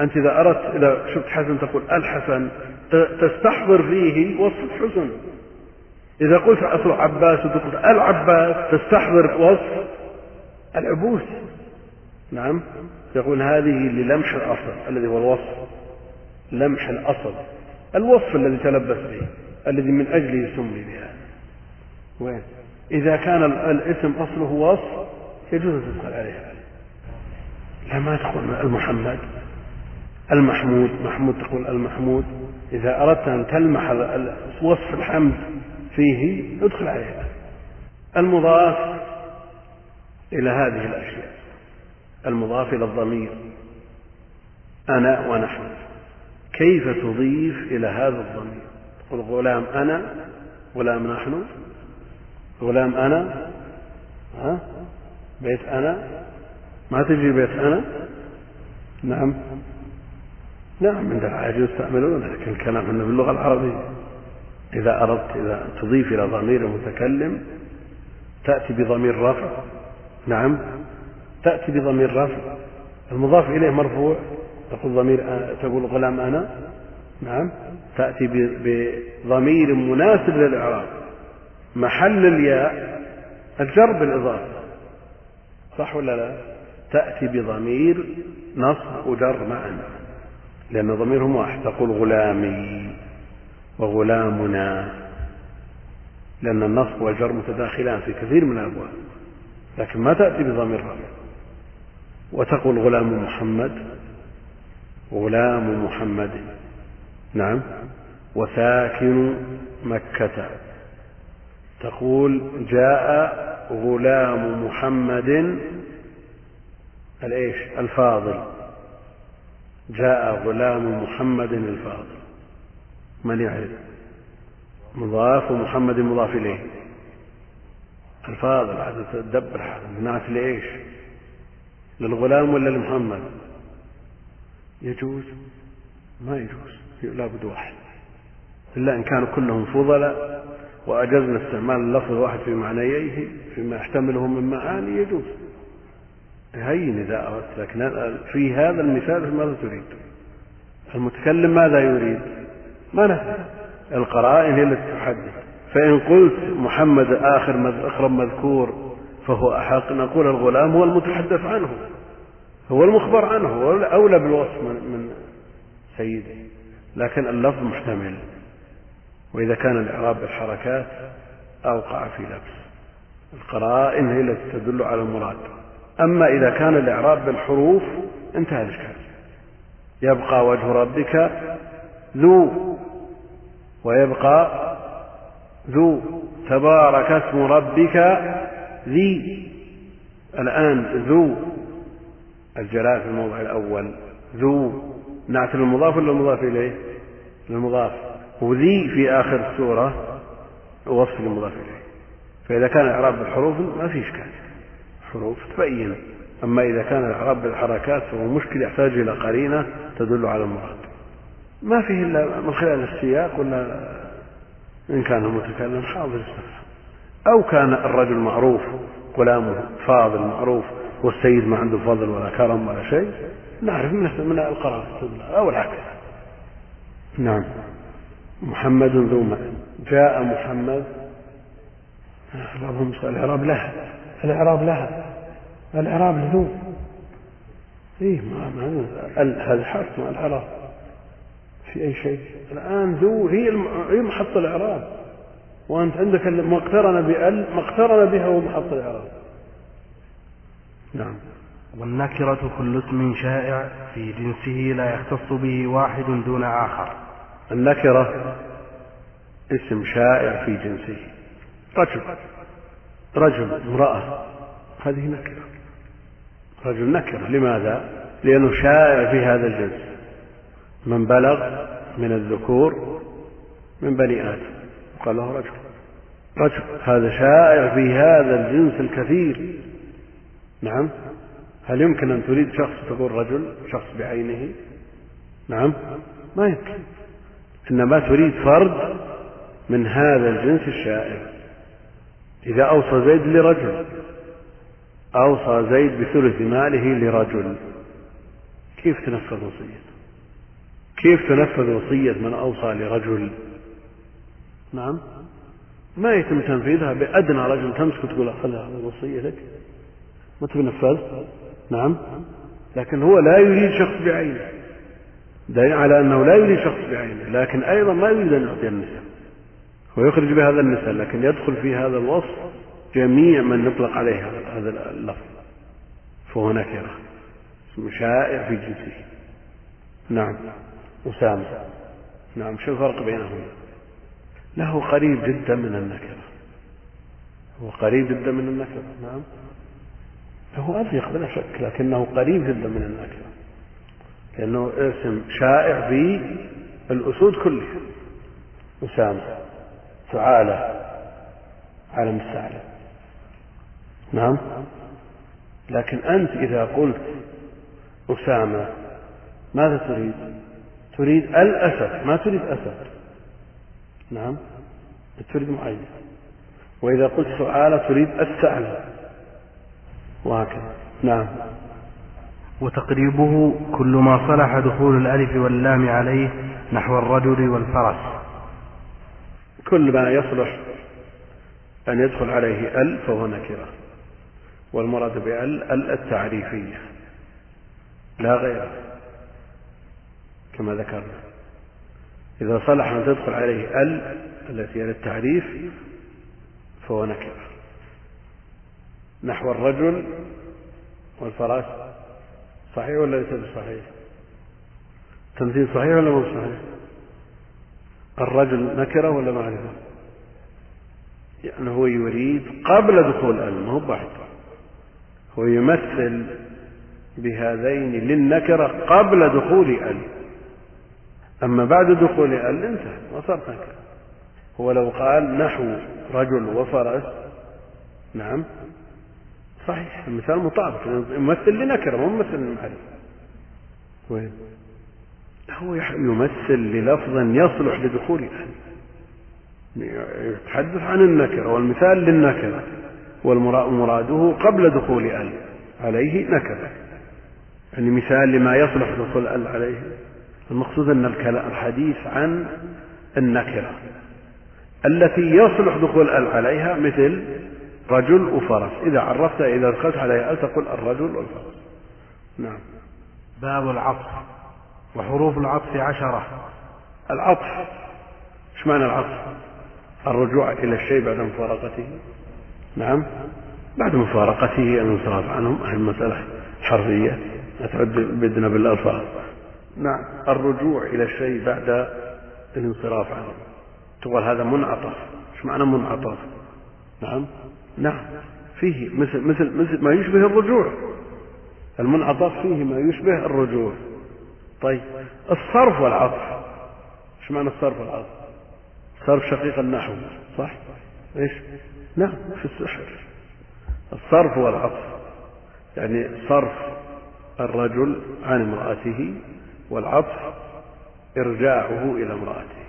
A: أنت إذا أردت إذا شفت حسن تقول الحسن تستحضر فيه وصف الحسن. إذا قلت أصل عباس وتقول العباس تستحضر وصف العبوس. نعم. يقول هذه للمح الأصل الذي هو الوصف. لمح الأصل. الوصف الذي تلبس به. الذي من أجله سمي بها. وين؟ إذا كان الاسم أصله وصف يجوز أن تدخل عليه. لا ما تقول المحمد؟ المحمود. محمود تقول المحمود. إذا أردت أن تلمح وصف الحمد فيه ادخل عليه. المضاف إلى هذه الأشياء. المضاف إلى الضمير. أنا ونحن. كيف تضيف إلى هذا الضمير؟ تقول غلام أنا غلام نحن غلام أنا ها؟ بيت أنا. ما تجي بيت أنا؟ نعم. نعم عند الحاجة يستعملون لكن الكلام هنا باللغة العربية. إذا أردت إذا تضيف إلى ضمير المتكلم تأتي بضمير رفع. نعم. تأتي بضمير رفع المضاف إليه مرفوع تقول ضمير تقول غلام أنا نعم تأتي بضمير مناسب للإعراب. محل الياء الجر بالإضافة. صح ولا لا؟ تأتي بضمير نصب وجر معا لأن ضميرهم واحد تقول غلامي وغلامنا. لأن النصب والجر متداخلان في كثير من الأبواب. لكن ما تأتي بضمير رفع. وتقول غلام محمد غلام محمد. نعم. وساكن مكة. تقول جاء غلام محمد. الإيش؟ الفاضل. جاء غلام محمد الفاضل. من يعرف؟ مضاف ومحمد مضاف إليه. الفاضل عاد تدبر هذا نعت لايش للغلام ولا لمحمد؟ يجوز. ما يجوز. لابد واحد. إلا إن كانوا كلهم فضلاء وأجزنا استعمال اللفظ الواحد في معنييه فيما يحتمله من معاني يجوز. هين إذا أردت لكن في هذا المثال ماذا تريد؟ المتكلم ماذا يريد؟ ما نفهم القرائن هي التي تحدد فإن قلت محمد آخر أقرب مذكور فهو أحق نقول الغلام هو المتحدث عنه. هو المخبر عنه هو أولى بالوصف من سيده. لكن اللفظ محتمل. وإذا كان الإعراب بالحركات أوقع في لبس. القرائن هي التي تدل على المراد. أما إذا كان الإعراب بالحروف انتهى الإشكال. يبقى وجه ربك ذو. ويبقى ذو. تبارك اسم ربك ذي الآن ذو الجلاء في الموضع الأول. ذو نعت المضاف ولا المضاف إليه؟ المضاف. وذي في آخر السورة وصف المضاف إليه. فإذا كان الإعراب بالحروف ما في إشكال. حروف تبين. أما إذا كان الإعراب بالحركات فهو مشكل يحتاج إلى قرينة تدل على المراد. ما فيه إلا من خلال السياق ولا إن كان المتكلم حاضر السفر أو كان الرجل معروف غلامه فاضل معروف والسيد ما عنده فضل ولا كرم ولا شيء نعرف من من القرائن أو العكس. نعم. محمد ذو جاء محمد. صل الإعراب لها الإعراب لها الإعراب لذو إيه ما ما هذا؟ حرف مع الإعراب في أي شيء؟ الآن ذو هي هي محط الإعراب. وأنت عندك ما اقترن بأل ما اقترن بها هو محط الإعراب.
B: نعم. والنكرة كل اسم شائع في جنسه لا يختص به واحد دون آخر.
A: النكرة اسم شائع في جنسه. رجل. رجل امرأة. هذه نكرة. رجل نكرة. لماذا؟ لأنه شائع في هذا الجنس. من بلغ من الذكور من بني آدم. قال له رجل رجل هذا شائع في هذا الجنس الكثير. نعم. هل يمكن أن تريد شخص تقول رجل شخص بعينه؟ نعم. ما يمكن. إنما تريد فرد من هذا الجنس الشائع. إذا أوصى زيد لرجل أوصى زيد بثلث ماله لرجل. كيف تنفذ وصيته كيف تنفذ وصية من أوصى لرجل؟ نعم. ما يتم تنفيذها بأدنى رجل تمسك وتقول خذها الوصية لك ما تنفذ نعم. لكن هو لا يريد شخص بعينه. دليل على أنه لا يريد شخص بعينه لكن أيضا ما يريد أن يعطي النساء. ويخرج بهذا النساء لكن يدخل في هذا الوصف جميع من نطلق عليه هذا اللفظ. فهو نكرة. اسم شائع في جنسه. نعم. أسامة. نعم. شو الفرق بينهما؟ له قريب جدا من النكرة. هو قريب جدا من النكرة نعم. هو أضيق بلا شك لكنه قريب جدا من النكرة. لأنه اسم شائع في الأسود كلها. أسامة ثعالة عالم الثعلب نعم. لكن أنت إذا قلت أسامة ماذا تريد؟ تريد الأسد. ما تريد أسد. نعم. تريد معين وإذا قلت سؤال تريد الثعلب وهكذا. نعم.
B: وتقريبه كل ما صلح دخول الألف واللام عليه نحو الرجل والفرس.
A: كل ما يصلح أن يدخل عليه ال فهو نكرة. والمراد بال ال التعريفية. لا غيره كما ذكرنا. إذا صلح أن تدخل عليه ال التي هي للتعريف فهو نكرة نحو الرجل والفرس صحيح ولا ليس بصحيح؟ تمثيل صحيح ولا مو صحيح الرجل نكرة ولا معرفة يعني هو يريد قبل دخول ال ما هو بعد هو يمثل بهذين للنكرة قبل دخول ال. أما بعد دخول ال انتهى نكرة هو لو قال نحو رجل وفرس نعم صحيح المثال مطابق يمثل لنكرة مو ممثل للمعرفة وين؟ هو يمثل للفظ يصلح لدخول ال يتحدث عن النكرة والمثال للنكرة ومراده قبل دخول ال عليه نكرة. يعني مثال لما يصلح دخول ال عليه. المقصود أن الحديث عن النكرة التي يصلح دخول ال عليها مثل رجل وفرس. إذا عرفت إذا دخلت عليها ال تقول الرجل والفرس؟ نعم.
B: باب العطف وحروف العطف عشرة.
A: العطف إيش معنى العطف؟ الرجوع إلى الشيء بعد مفارقته. نعم. بعد مفارقته الانصراف عنهم هذه المسألة حرفية لا تعد بدنا بالألفاظ. نعم. الرجوع إلى الشيء بعد الانصراف عنه تقول هذا منعطف. إيش معنى منعطف؟ نعم. نعم. فيه مثل مثل مثل ما يشبه الرجوع. المنعطف فيه ما يشبه الرجوع. طيب. الصرف والعطف. إيش معنى الصرف والعطف؟ صرف شقيق النحو صح؟ إيش؟ نعم. في السحر. الصرف والعطف. يعني صرف الرجل عن امرأته والعطف إرجاعه إلى امرأته.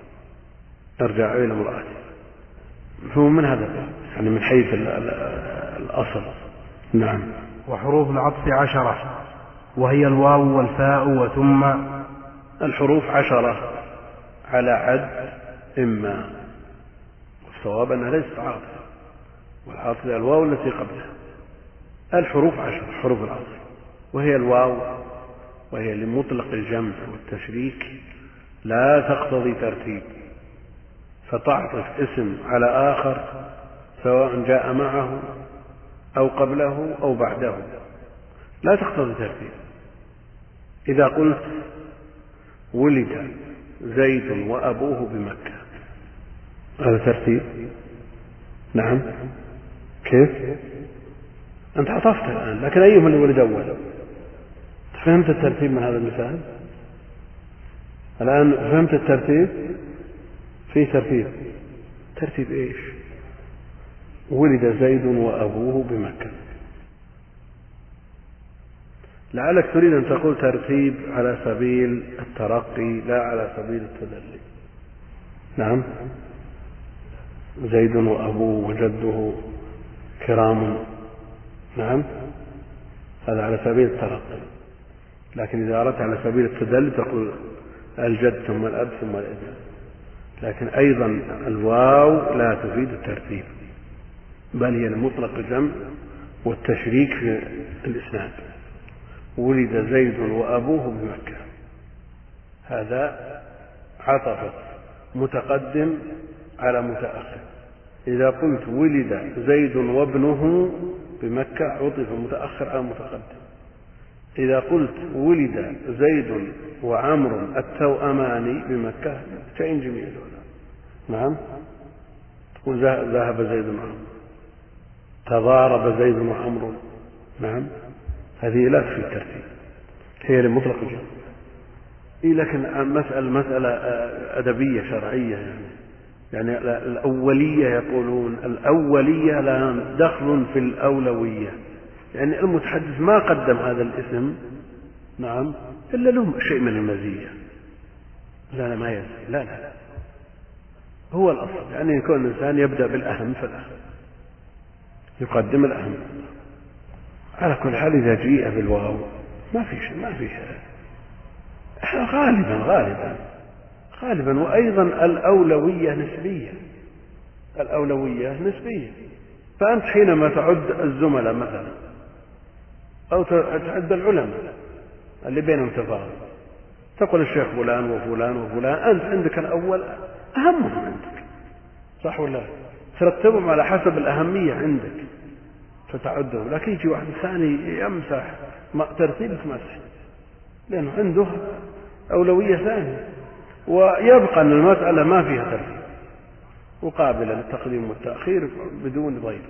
A: إرجاعه إلى امرأته. فهو من هذا؟ يعني من حيث الأصل. نعم.
B: وحروف العطف عشرة. وهي الواو والفاء وثم.
A: الحروف عشرة. على عد إما. الصواب أنها ليست عاطفة. والعاطفة الواو التي قبلها. الحروف عشرة حروف العطف. وهي الواو وهي لمطلق الجمع والتشريك لا تقتضي ترتيب فتعطف اسم على آخر سواء جاء معه أو قبله أو بعده. لا تقتضي ترتيب. إذا قلت ولد زيد وأبوه بمكة هذا ترتيب؟ نعم. كيف؟ أنت عطفت الآن لكن أيهما اللي ولد أول؟ فهمت الترتيب من هذا المثال؟ الآن فهمت الترتيب؟ في ترتيب. ترتيب إيش؟ ولد زيد وأبوه بمكة. لعلك تريد أن تقول ترتيب على سبيل الترقي لا على سبيل التدلي. نعم. زيد وأبوه وجده كرام. نعم. هذا على سبيل الترقي. لكن إذا أردت على سبيل التدلي تقول الجد ثم الأب ثم الابن. لكن أيضا الواو لا تفيد الترتيب بل هي المطلق الجمع والتشريك في الإسناد. ولد زيد وأبوه بمكة. هذا عطف متقدم على متأخر. إذا قلت ولد زيد وابنه بمكة عطف متأخر على متقدم. إذا قلت ولد زيد وعمر التوأمان بمكة شيء جميل نعم؟ تقول ذهب زيد وعمر تضارب زيد وعمر نعم؟ هذه لا في الترتيب. هي لمطلق الجمع إيه لكن مسألة مسألة أدبية شرعية يعني. يعني الأولية يقولون الأولية لا دخل في الأولوية. يعني المتحدث ما قدم هذا الاسم. نعم. إلا له شيء من المزية. لا لا ما يزي لا لا هو الأصل. يعني يكون الإنسان يبدأ بالأهم فالأهم يقدم الأهم. على كل حال إذا جيء بالواو ما في شيء ما في غالبا غالبا. غالبا. وأيضا الأولوية نسبية. الأولوية نسبية. فأنت حينما تعد الزملاء مثلا أو تعد العلماء اللي بينهم تفاهم. تقول الشيخ فلان وفلان وفلان أنت عندك الأول أهمهم عندك. صح ولا ترتبهم على حسب الأهمية عندك. فتعدهم. لكن يجي واحد ثاني يمسح ترتيب مسح لأنه عنده أولوية ثانية. ويبقى أن المسألة ما فيها ترتيب. وقابلة للتقديم والتأخير بدون ضير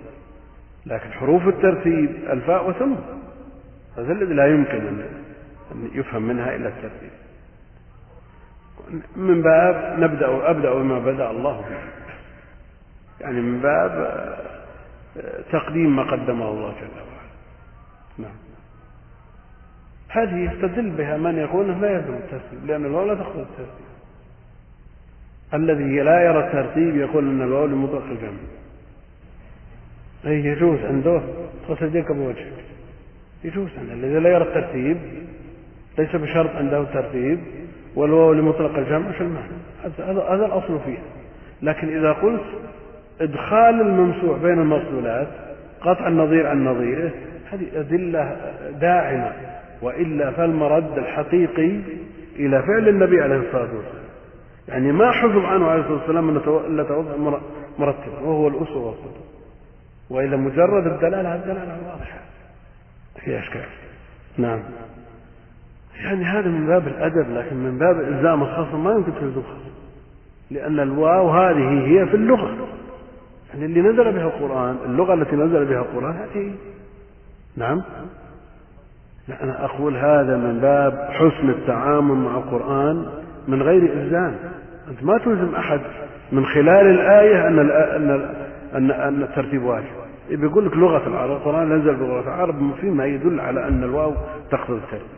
A: لكن حروف الترتيب الفاء وثم هذا الذي لا يمكن أن يفهم منها إلا الترتيب. من باب نبدأ أبدأ بما بدأ الله به. يعني من باب تقديم ما قدمه الله جل وعلا. نعم. هذه يستدل بها من يقول لا يلزم الترتيب لأن الواو لا تقصد الترتيب. الذي لا يرى الترتيب يقول أن الواو لمطلق الجمع. أي يجوز عنده يديك بوجهك. يجوز عنده الذي لا يرى الترتيب ليس بشرط عنده الترتيب والواو لمطلق الجمع في المعنى. هذا الأصل فيه. لكن إذا قلت إدخال الممسوح بين المفصولات قطع النظير عن نظيره هذه أدلة داعمة. وإلا فالمرد الحقيقي إلى فعل النبي عليه الصلاة والسلام. يعني ما حفظ عنه عليه الصلاة والسلام إلا توضع مرتبا وهو الأسوة والقدوة وإلا مجرد الدلالة الدلالة واضحة. في أشكال. نعم. يعني هذا من باب الأدب لكن من باب إلزام الخصم ما يمكن تلزم خصم لأن الواو هذه هي في اللغة. يعني اللي نزل بها القرآن اللغة التي نزل بها القرآن هذه. نعم. لا أنا أقول هذا من باب حسن التعامل مع القرآن من غير إلزام. أنت ما تلزم أحد من خلال الآية أن أن أن الترتيب واجب. بيقول لك لغة العرب القرآن نزل بلغة العرب فيما يدل على أن الواو تقتضي الترتيب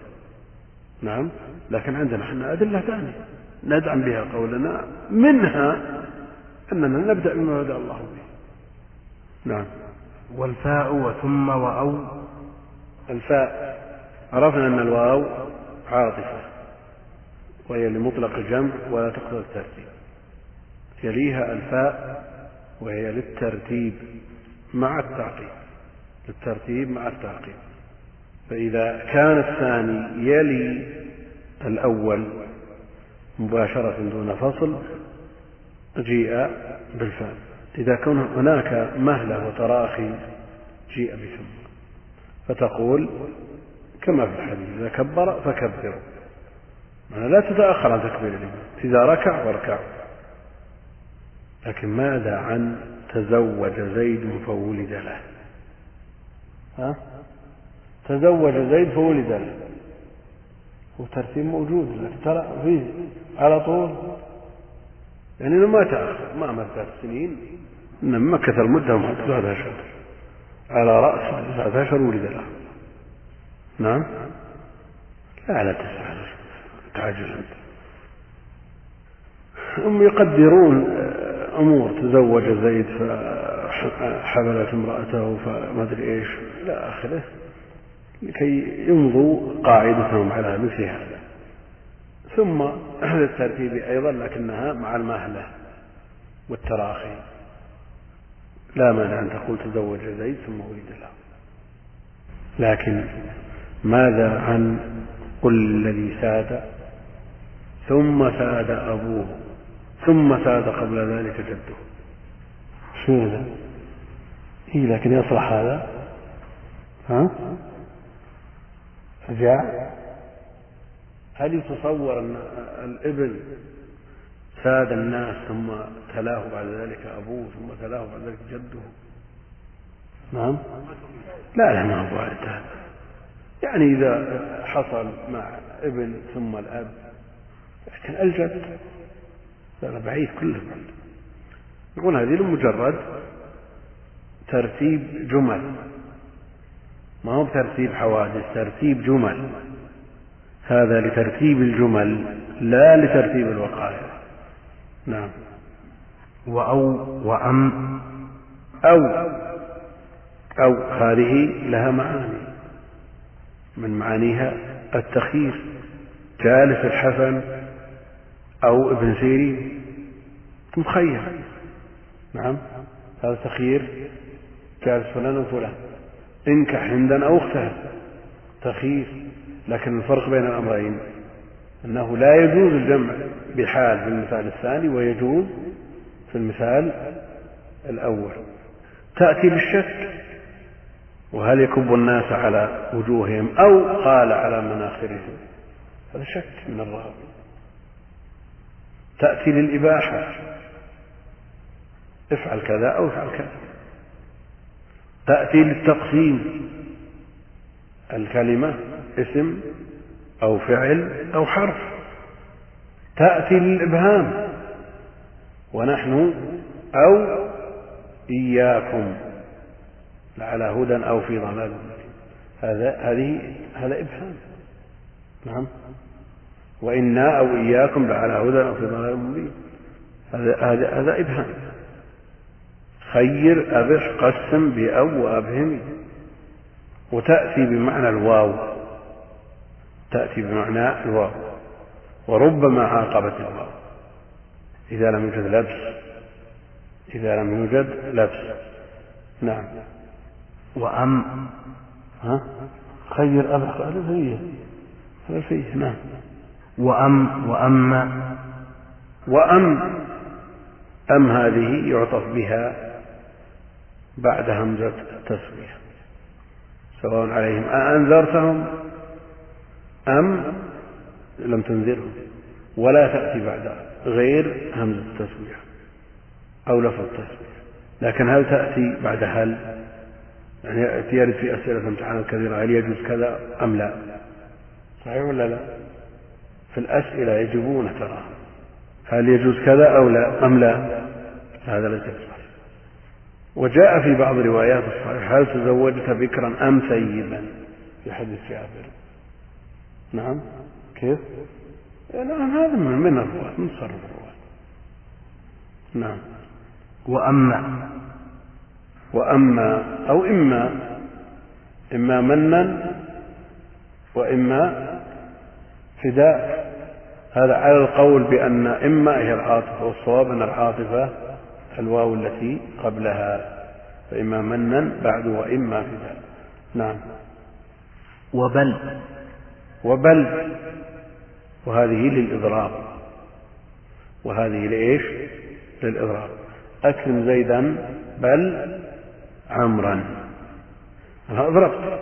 A: نعم؟ لكن عندنا إحنا أدلة ثانية. ندعم بها قولنا منها أننا نبدأ بما بدأ الله به. نعم.
B: والفاء وثم وأو.
A: الفاء. عرفنا أن الواو عاطفة. وهي لمطلق الجمع ولا تقتضي الترتيب. يليها الفاء وهي للترتيب. مع التعقيب للترتيب مع التعقيب. فإذا كان الثاني يلي الأول مباشرة دون فصل جيء بالفاء إذا كان هناك مهلة وتراخي جيء بثم. فتقول كما في الحديث إذا كبر فكبروا لا تتأخر عن تكبير الإمام إذا ركع فاركعوا لكن ماذا عن تزوج زيد فولد له. ها؟ تزوج زيد فولد له. وترتيب موجود ترى فيه على طول. يعني ما تأخر ما مر ثلاث سنين. إنما مكث المدة مع تسعة أشهر على رأس تسعة أشهر ولد له. نعم؟ لا على تسعة تعجل أنت. هم يقدرون أمور تزوج زيد فحملت امرأته فما أدري إيش إلى آخره. لكي يمضوا قاعدتهم على مثل هذا. ثم للترتيب أيضا لكنها مع المهلة والتراخي. لا مانع أن تقول تزوج زيد ثم ولد له. لكن ماذا عن قل الذي ساد؟ ثم ساد أبوه. ثم ساد قبل ذلك جده. هذا؟ إيه لكن يصلح هذا؟ ها؟ فجاء هل يتصور أن الابن ساد الناس ثم تلاه بعد ذلك أبوه ثم تلاه بعد ذلك جده؟ نعم. لا لا ما هو هذا يعني إذا حصل مع ابن ثم الأب لكن الجد هذا بعيد كله. بعيد يقول هذه لمجرد ترتيب جمل. ما هو بترتيب حوادث ترتيب جمل. هذا لترتيب الجمل لا لترتيب الوقائع. نعم.
B: وأو وأم.
A: أو أو هذه لها معاني. من معانيها التخيير جالس الحسن أو ابن سيرين. مخير نعم. هذا تخيير جالس فلان وفلان انكح هندا أو اختها. تخيير. لكن الفرق بين الأمرين. أنه لا يجوز الجمع بحال في المثال الثاني ويجوز في المثال الأول. تأتي بالشك. وهل يكب الناس على وجوههم أو قال على مناخرهم؟ هذا شك من الراوي تأتي للإباحة. افعل كذا أو افعل كذا. تأتي للتقسيم. الكلمة اسم أو فعل أو حرف. تأتي للإبهام. ونحن أو إياكم. لعلى هدى أو في ضلال. هذا هذه هذا إبهام. نعم. وإنا أو إياكم لعلى هدى أو في ضلال مبين. هذا هذا هذا إبهام. خير أبح قسم بأو وأبهم. وتأتي بمعنى الواو. تأتي بمعنى الواو. وربما عاقبت الواو. إذا لم يوجد لبس. إذا لم يوجد لبس. نعم.
B: وأم.
A: ها؟ خير أبح هذا فيه. هذا فيه. نعم.
B: وأم وأما
A: وأم أم هذه يعطف بها بعد همزة التسوية. سواء عليهم. أأنذرتهم؟ أم؟ لم تنذرهم. ولا تأتي بعد غير همزة التسوية أو لفظ التسوية. لكن هل تأتي بعد هل؟ يعني يرد في أسئلة امتحانات كثيرة هل يجوز كذا أم لا؟ صحيح ولا لا؟ في الأسئلة يجبون ترى هل يجوز كذا أو لا؟ أم لا؟ هذا ليس بصحيح. وجاء في بعض روايات الصحيح هل تزوجت بكرا أم ثيبا في حديث جابر. نعم. كيف؟ نعم هذا من من الرواة من صرف الرواة نعم.
B: وأما؟
A: وأما أو إما. إما منا وإما فداء. هذا على القول بأن إما هي العاطفة والصواب أن العاطفة الواو التي قبلها فإما منا بعد وإما فداء نعم.
B: وبل.
A: وبل. وهذه للإضراب. وهذه لإيش؟ للإضراب. أكرم زيدا بل عمرا. أنا أضربت.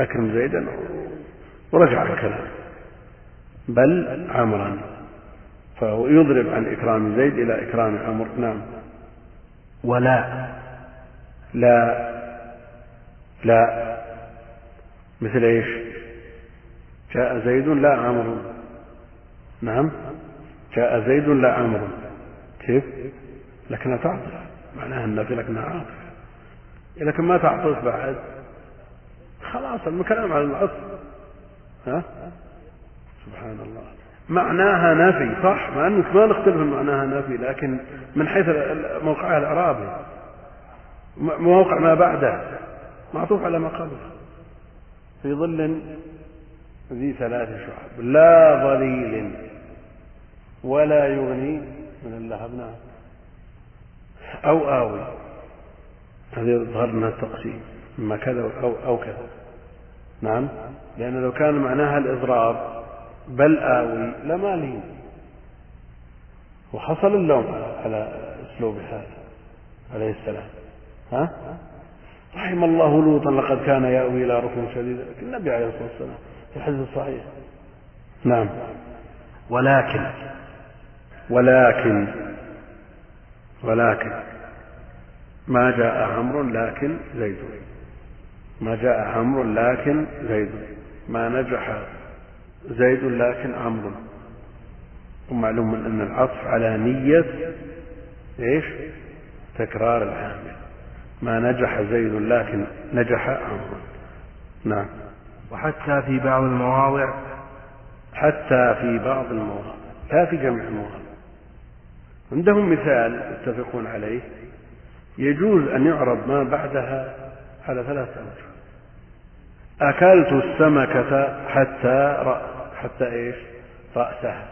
A: أكرم زيدا ورجع الكلام. بل عمرا فهو يضرب عن إكرام زيد إلى إكرام عمرو. نعم.
B: ولا.
A: لا. لا. مثل إيش؟ جاء زيد لا عمرو. نعم. جاء زيد لا عمرو. كيف؟ لكنها تعطف. معناها النفي لكنها عاطفة. لكن ما تعطف بعد. خلاص الكلام على العطف ها؟ سبحان الله. معناها نفي صح؟ مع أنك ما نختلف معناها نفي لكن من حيث موقعها الاعرابي موقع ما بعده. معطوف على ما قبله. في ظل ذي ثلاث شعب. لا ظليل ولا يغني من اللهب نعم أو آوي. هذا يظهر لنا التقسيم. إما كذا أو, أو كذا. نعم. لأن لو كان معناها الإضراب بل آوي لما لين وحصل اللوم على أسلوب هذا عليه السلام. ها؟ رحم الله لوطا لقد كان يأوي إلى ركن شديد. لكن النبي عليه الصلاة والسلام في الحديث الصحيح نعم.
B: ولكن.
A: ولكن. ولكن. ما جاء عمرو لكن زيد. ما جاء عمرو لكن زيد. ما نجح زيد لكن عمرو. ومعلوم أن العطف على نية إيش؟ تكرار العامل ما نجح زيد لكن نجح عمرو. نعم.
B: وحتى في بعض المواضع.
A: حتى في بعض المواضع. لا في جميع المواضع. عندهم مثال يتفقون عليه. يجوز أن يعرب ما بعدها على ثلاثة أوجه. أكلت السمكة حتى رأ حتى إيش؟ رأسها.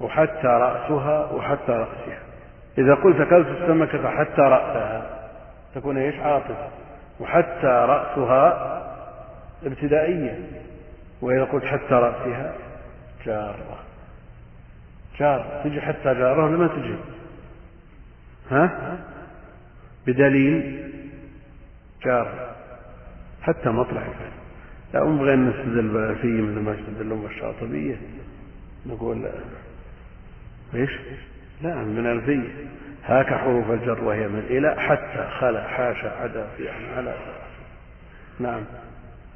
A: وحتى رأسها وحتى رأسها. إذا قلت أكلت السمكة حتى رأسها تكون إيش؟ عاطفة. وحتى رأسها ابتدائية. وإذا قلت حتى رأسها جارة. جار تجي حتى جارة ولا ما تجي؟ ها؟ بدليل. جار حتى مطلع الفجر لا نبغى نستدل فيه مثل ما يستدلون بالشاطبية نقول إيش؟ لا من الفية هاك حروف الجر وهي من إلى حتى خلا حاشا عدا في على. نعم.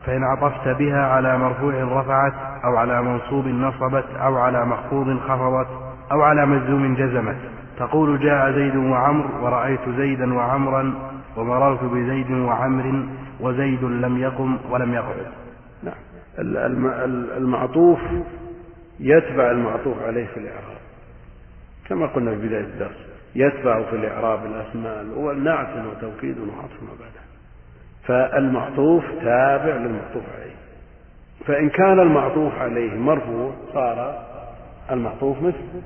B: فإن عطفت بها على مرفوع رفعت أو على منصوب نصبت أو على مخفوض خفضت أو على مجزوم جزمت. تقول جاء زيد وعمر ورأيت زيدا وعمرا ومررت بزيد وعمر. وزيد لم يقم ولم يقعد.
A: نعم. المعطوف يتبع المعطوف عليه في الإعراب. كما قلنا في بداية الدرس يتبع في الإعراب الأسماء الأول نعت وتوكيد وعطف ما بعده. فالمعطوف تابع للمعطوف عليه. فإن كان المعطوف عليه مرفوع صار المعطوف مثله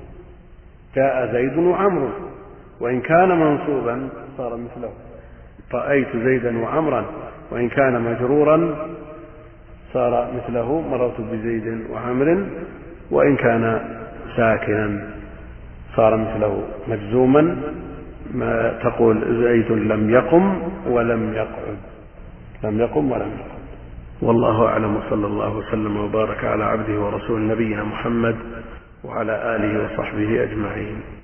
A: جاء زيد وعمر وإن كان منصوبا صار مثله. رأيت زيدا وعمرا وإن كان مجرورا صار مثله مررت بزيد وعمر وإن كان ساكنا صار مثله مجزوما ما تقول زيد لم يقم ولم يقعد. لم يقم ولم يقعد. والله أعلم وصلى الله وسلم وبارك على عبده ورسول نبينا محمد وعلى آله وصحبه أجمعين.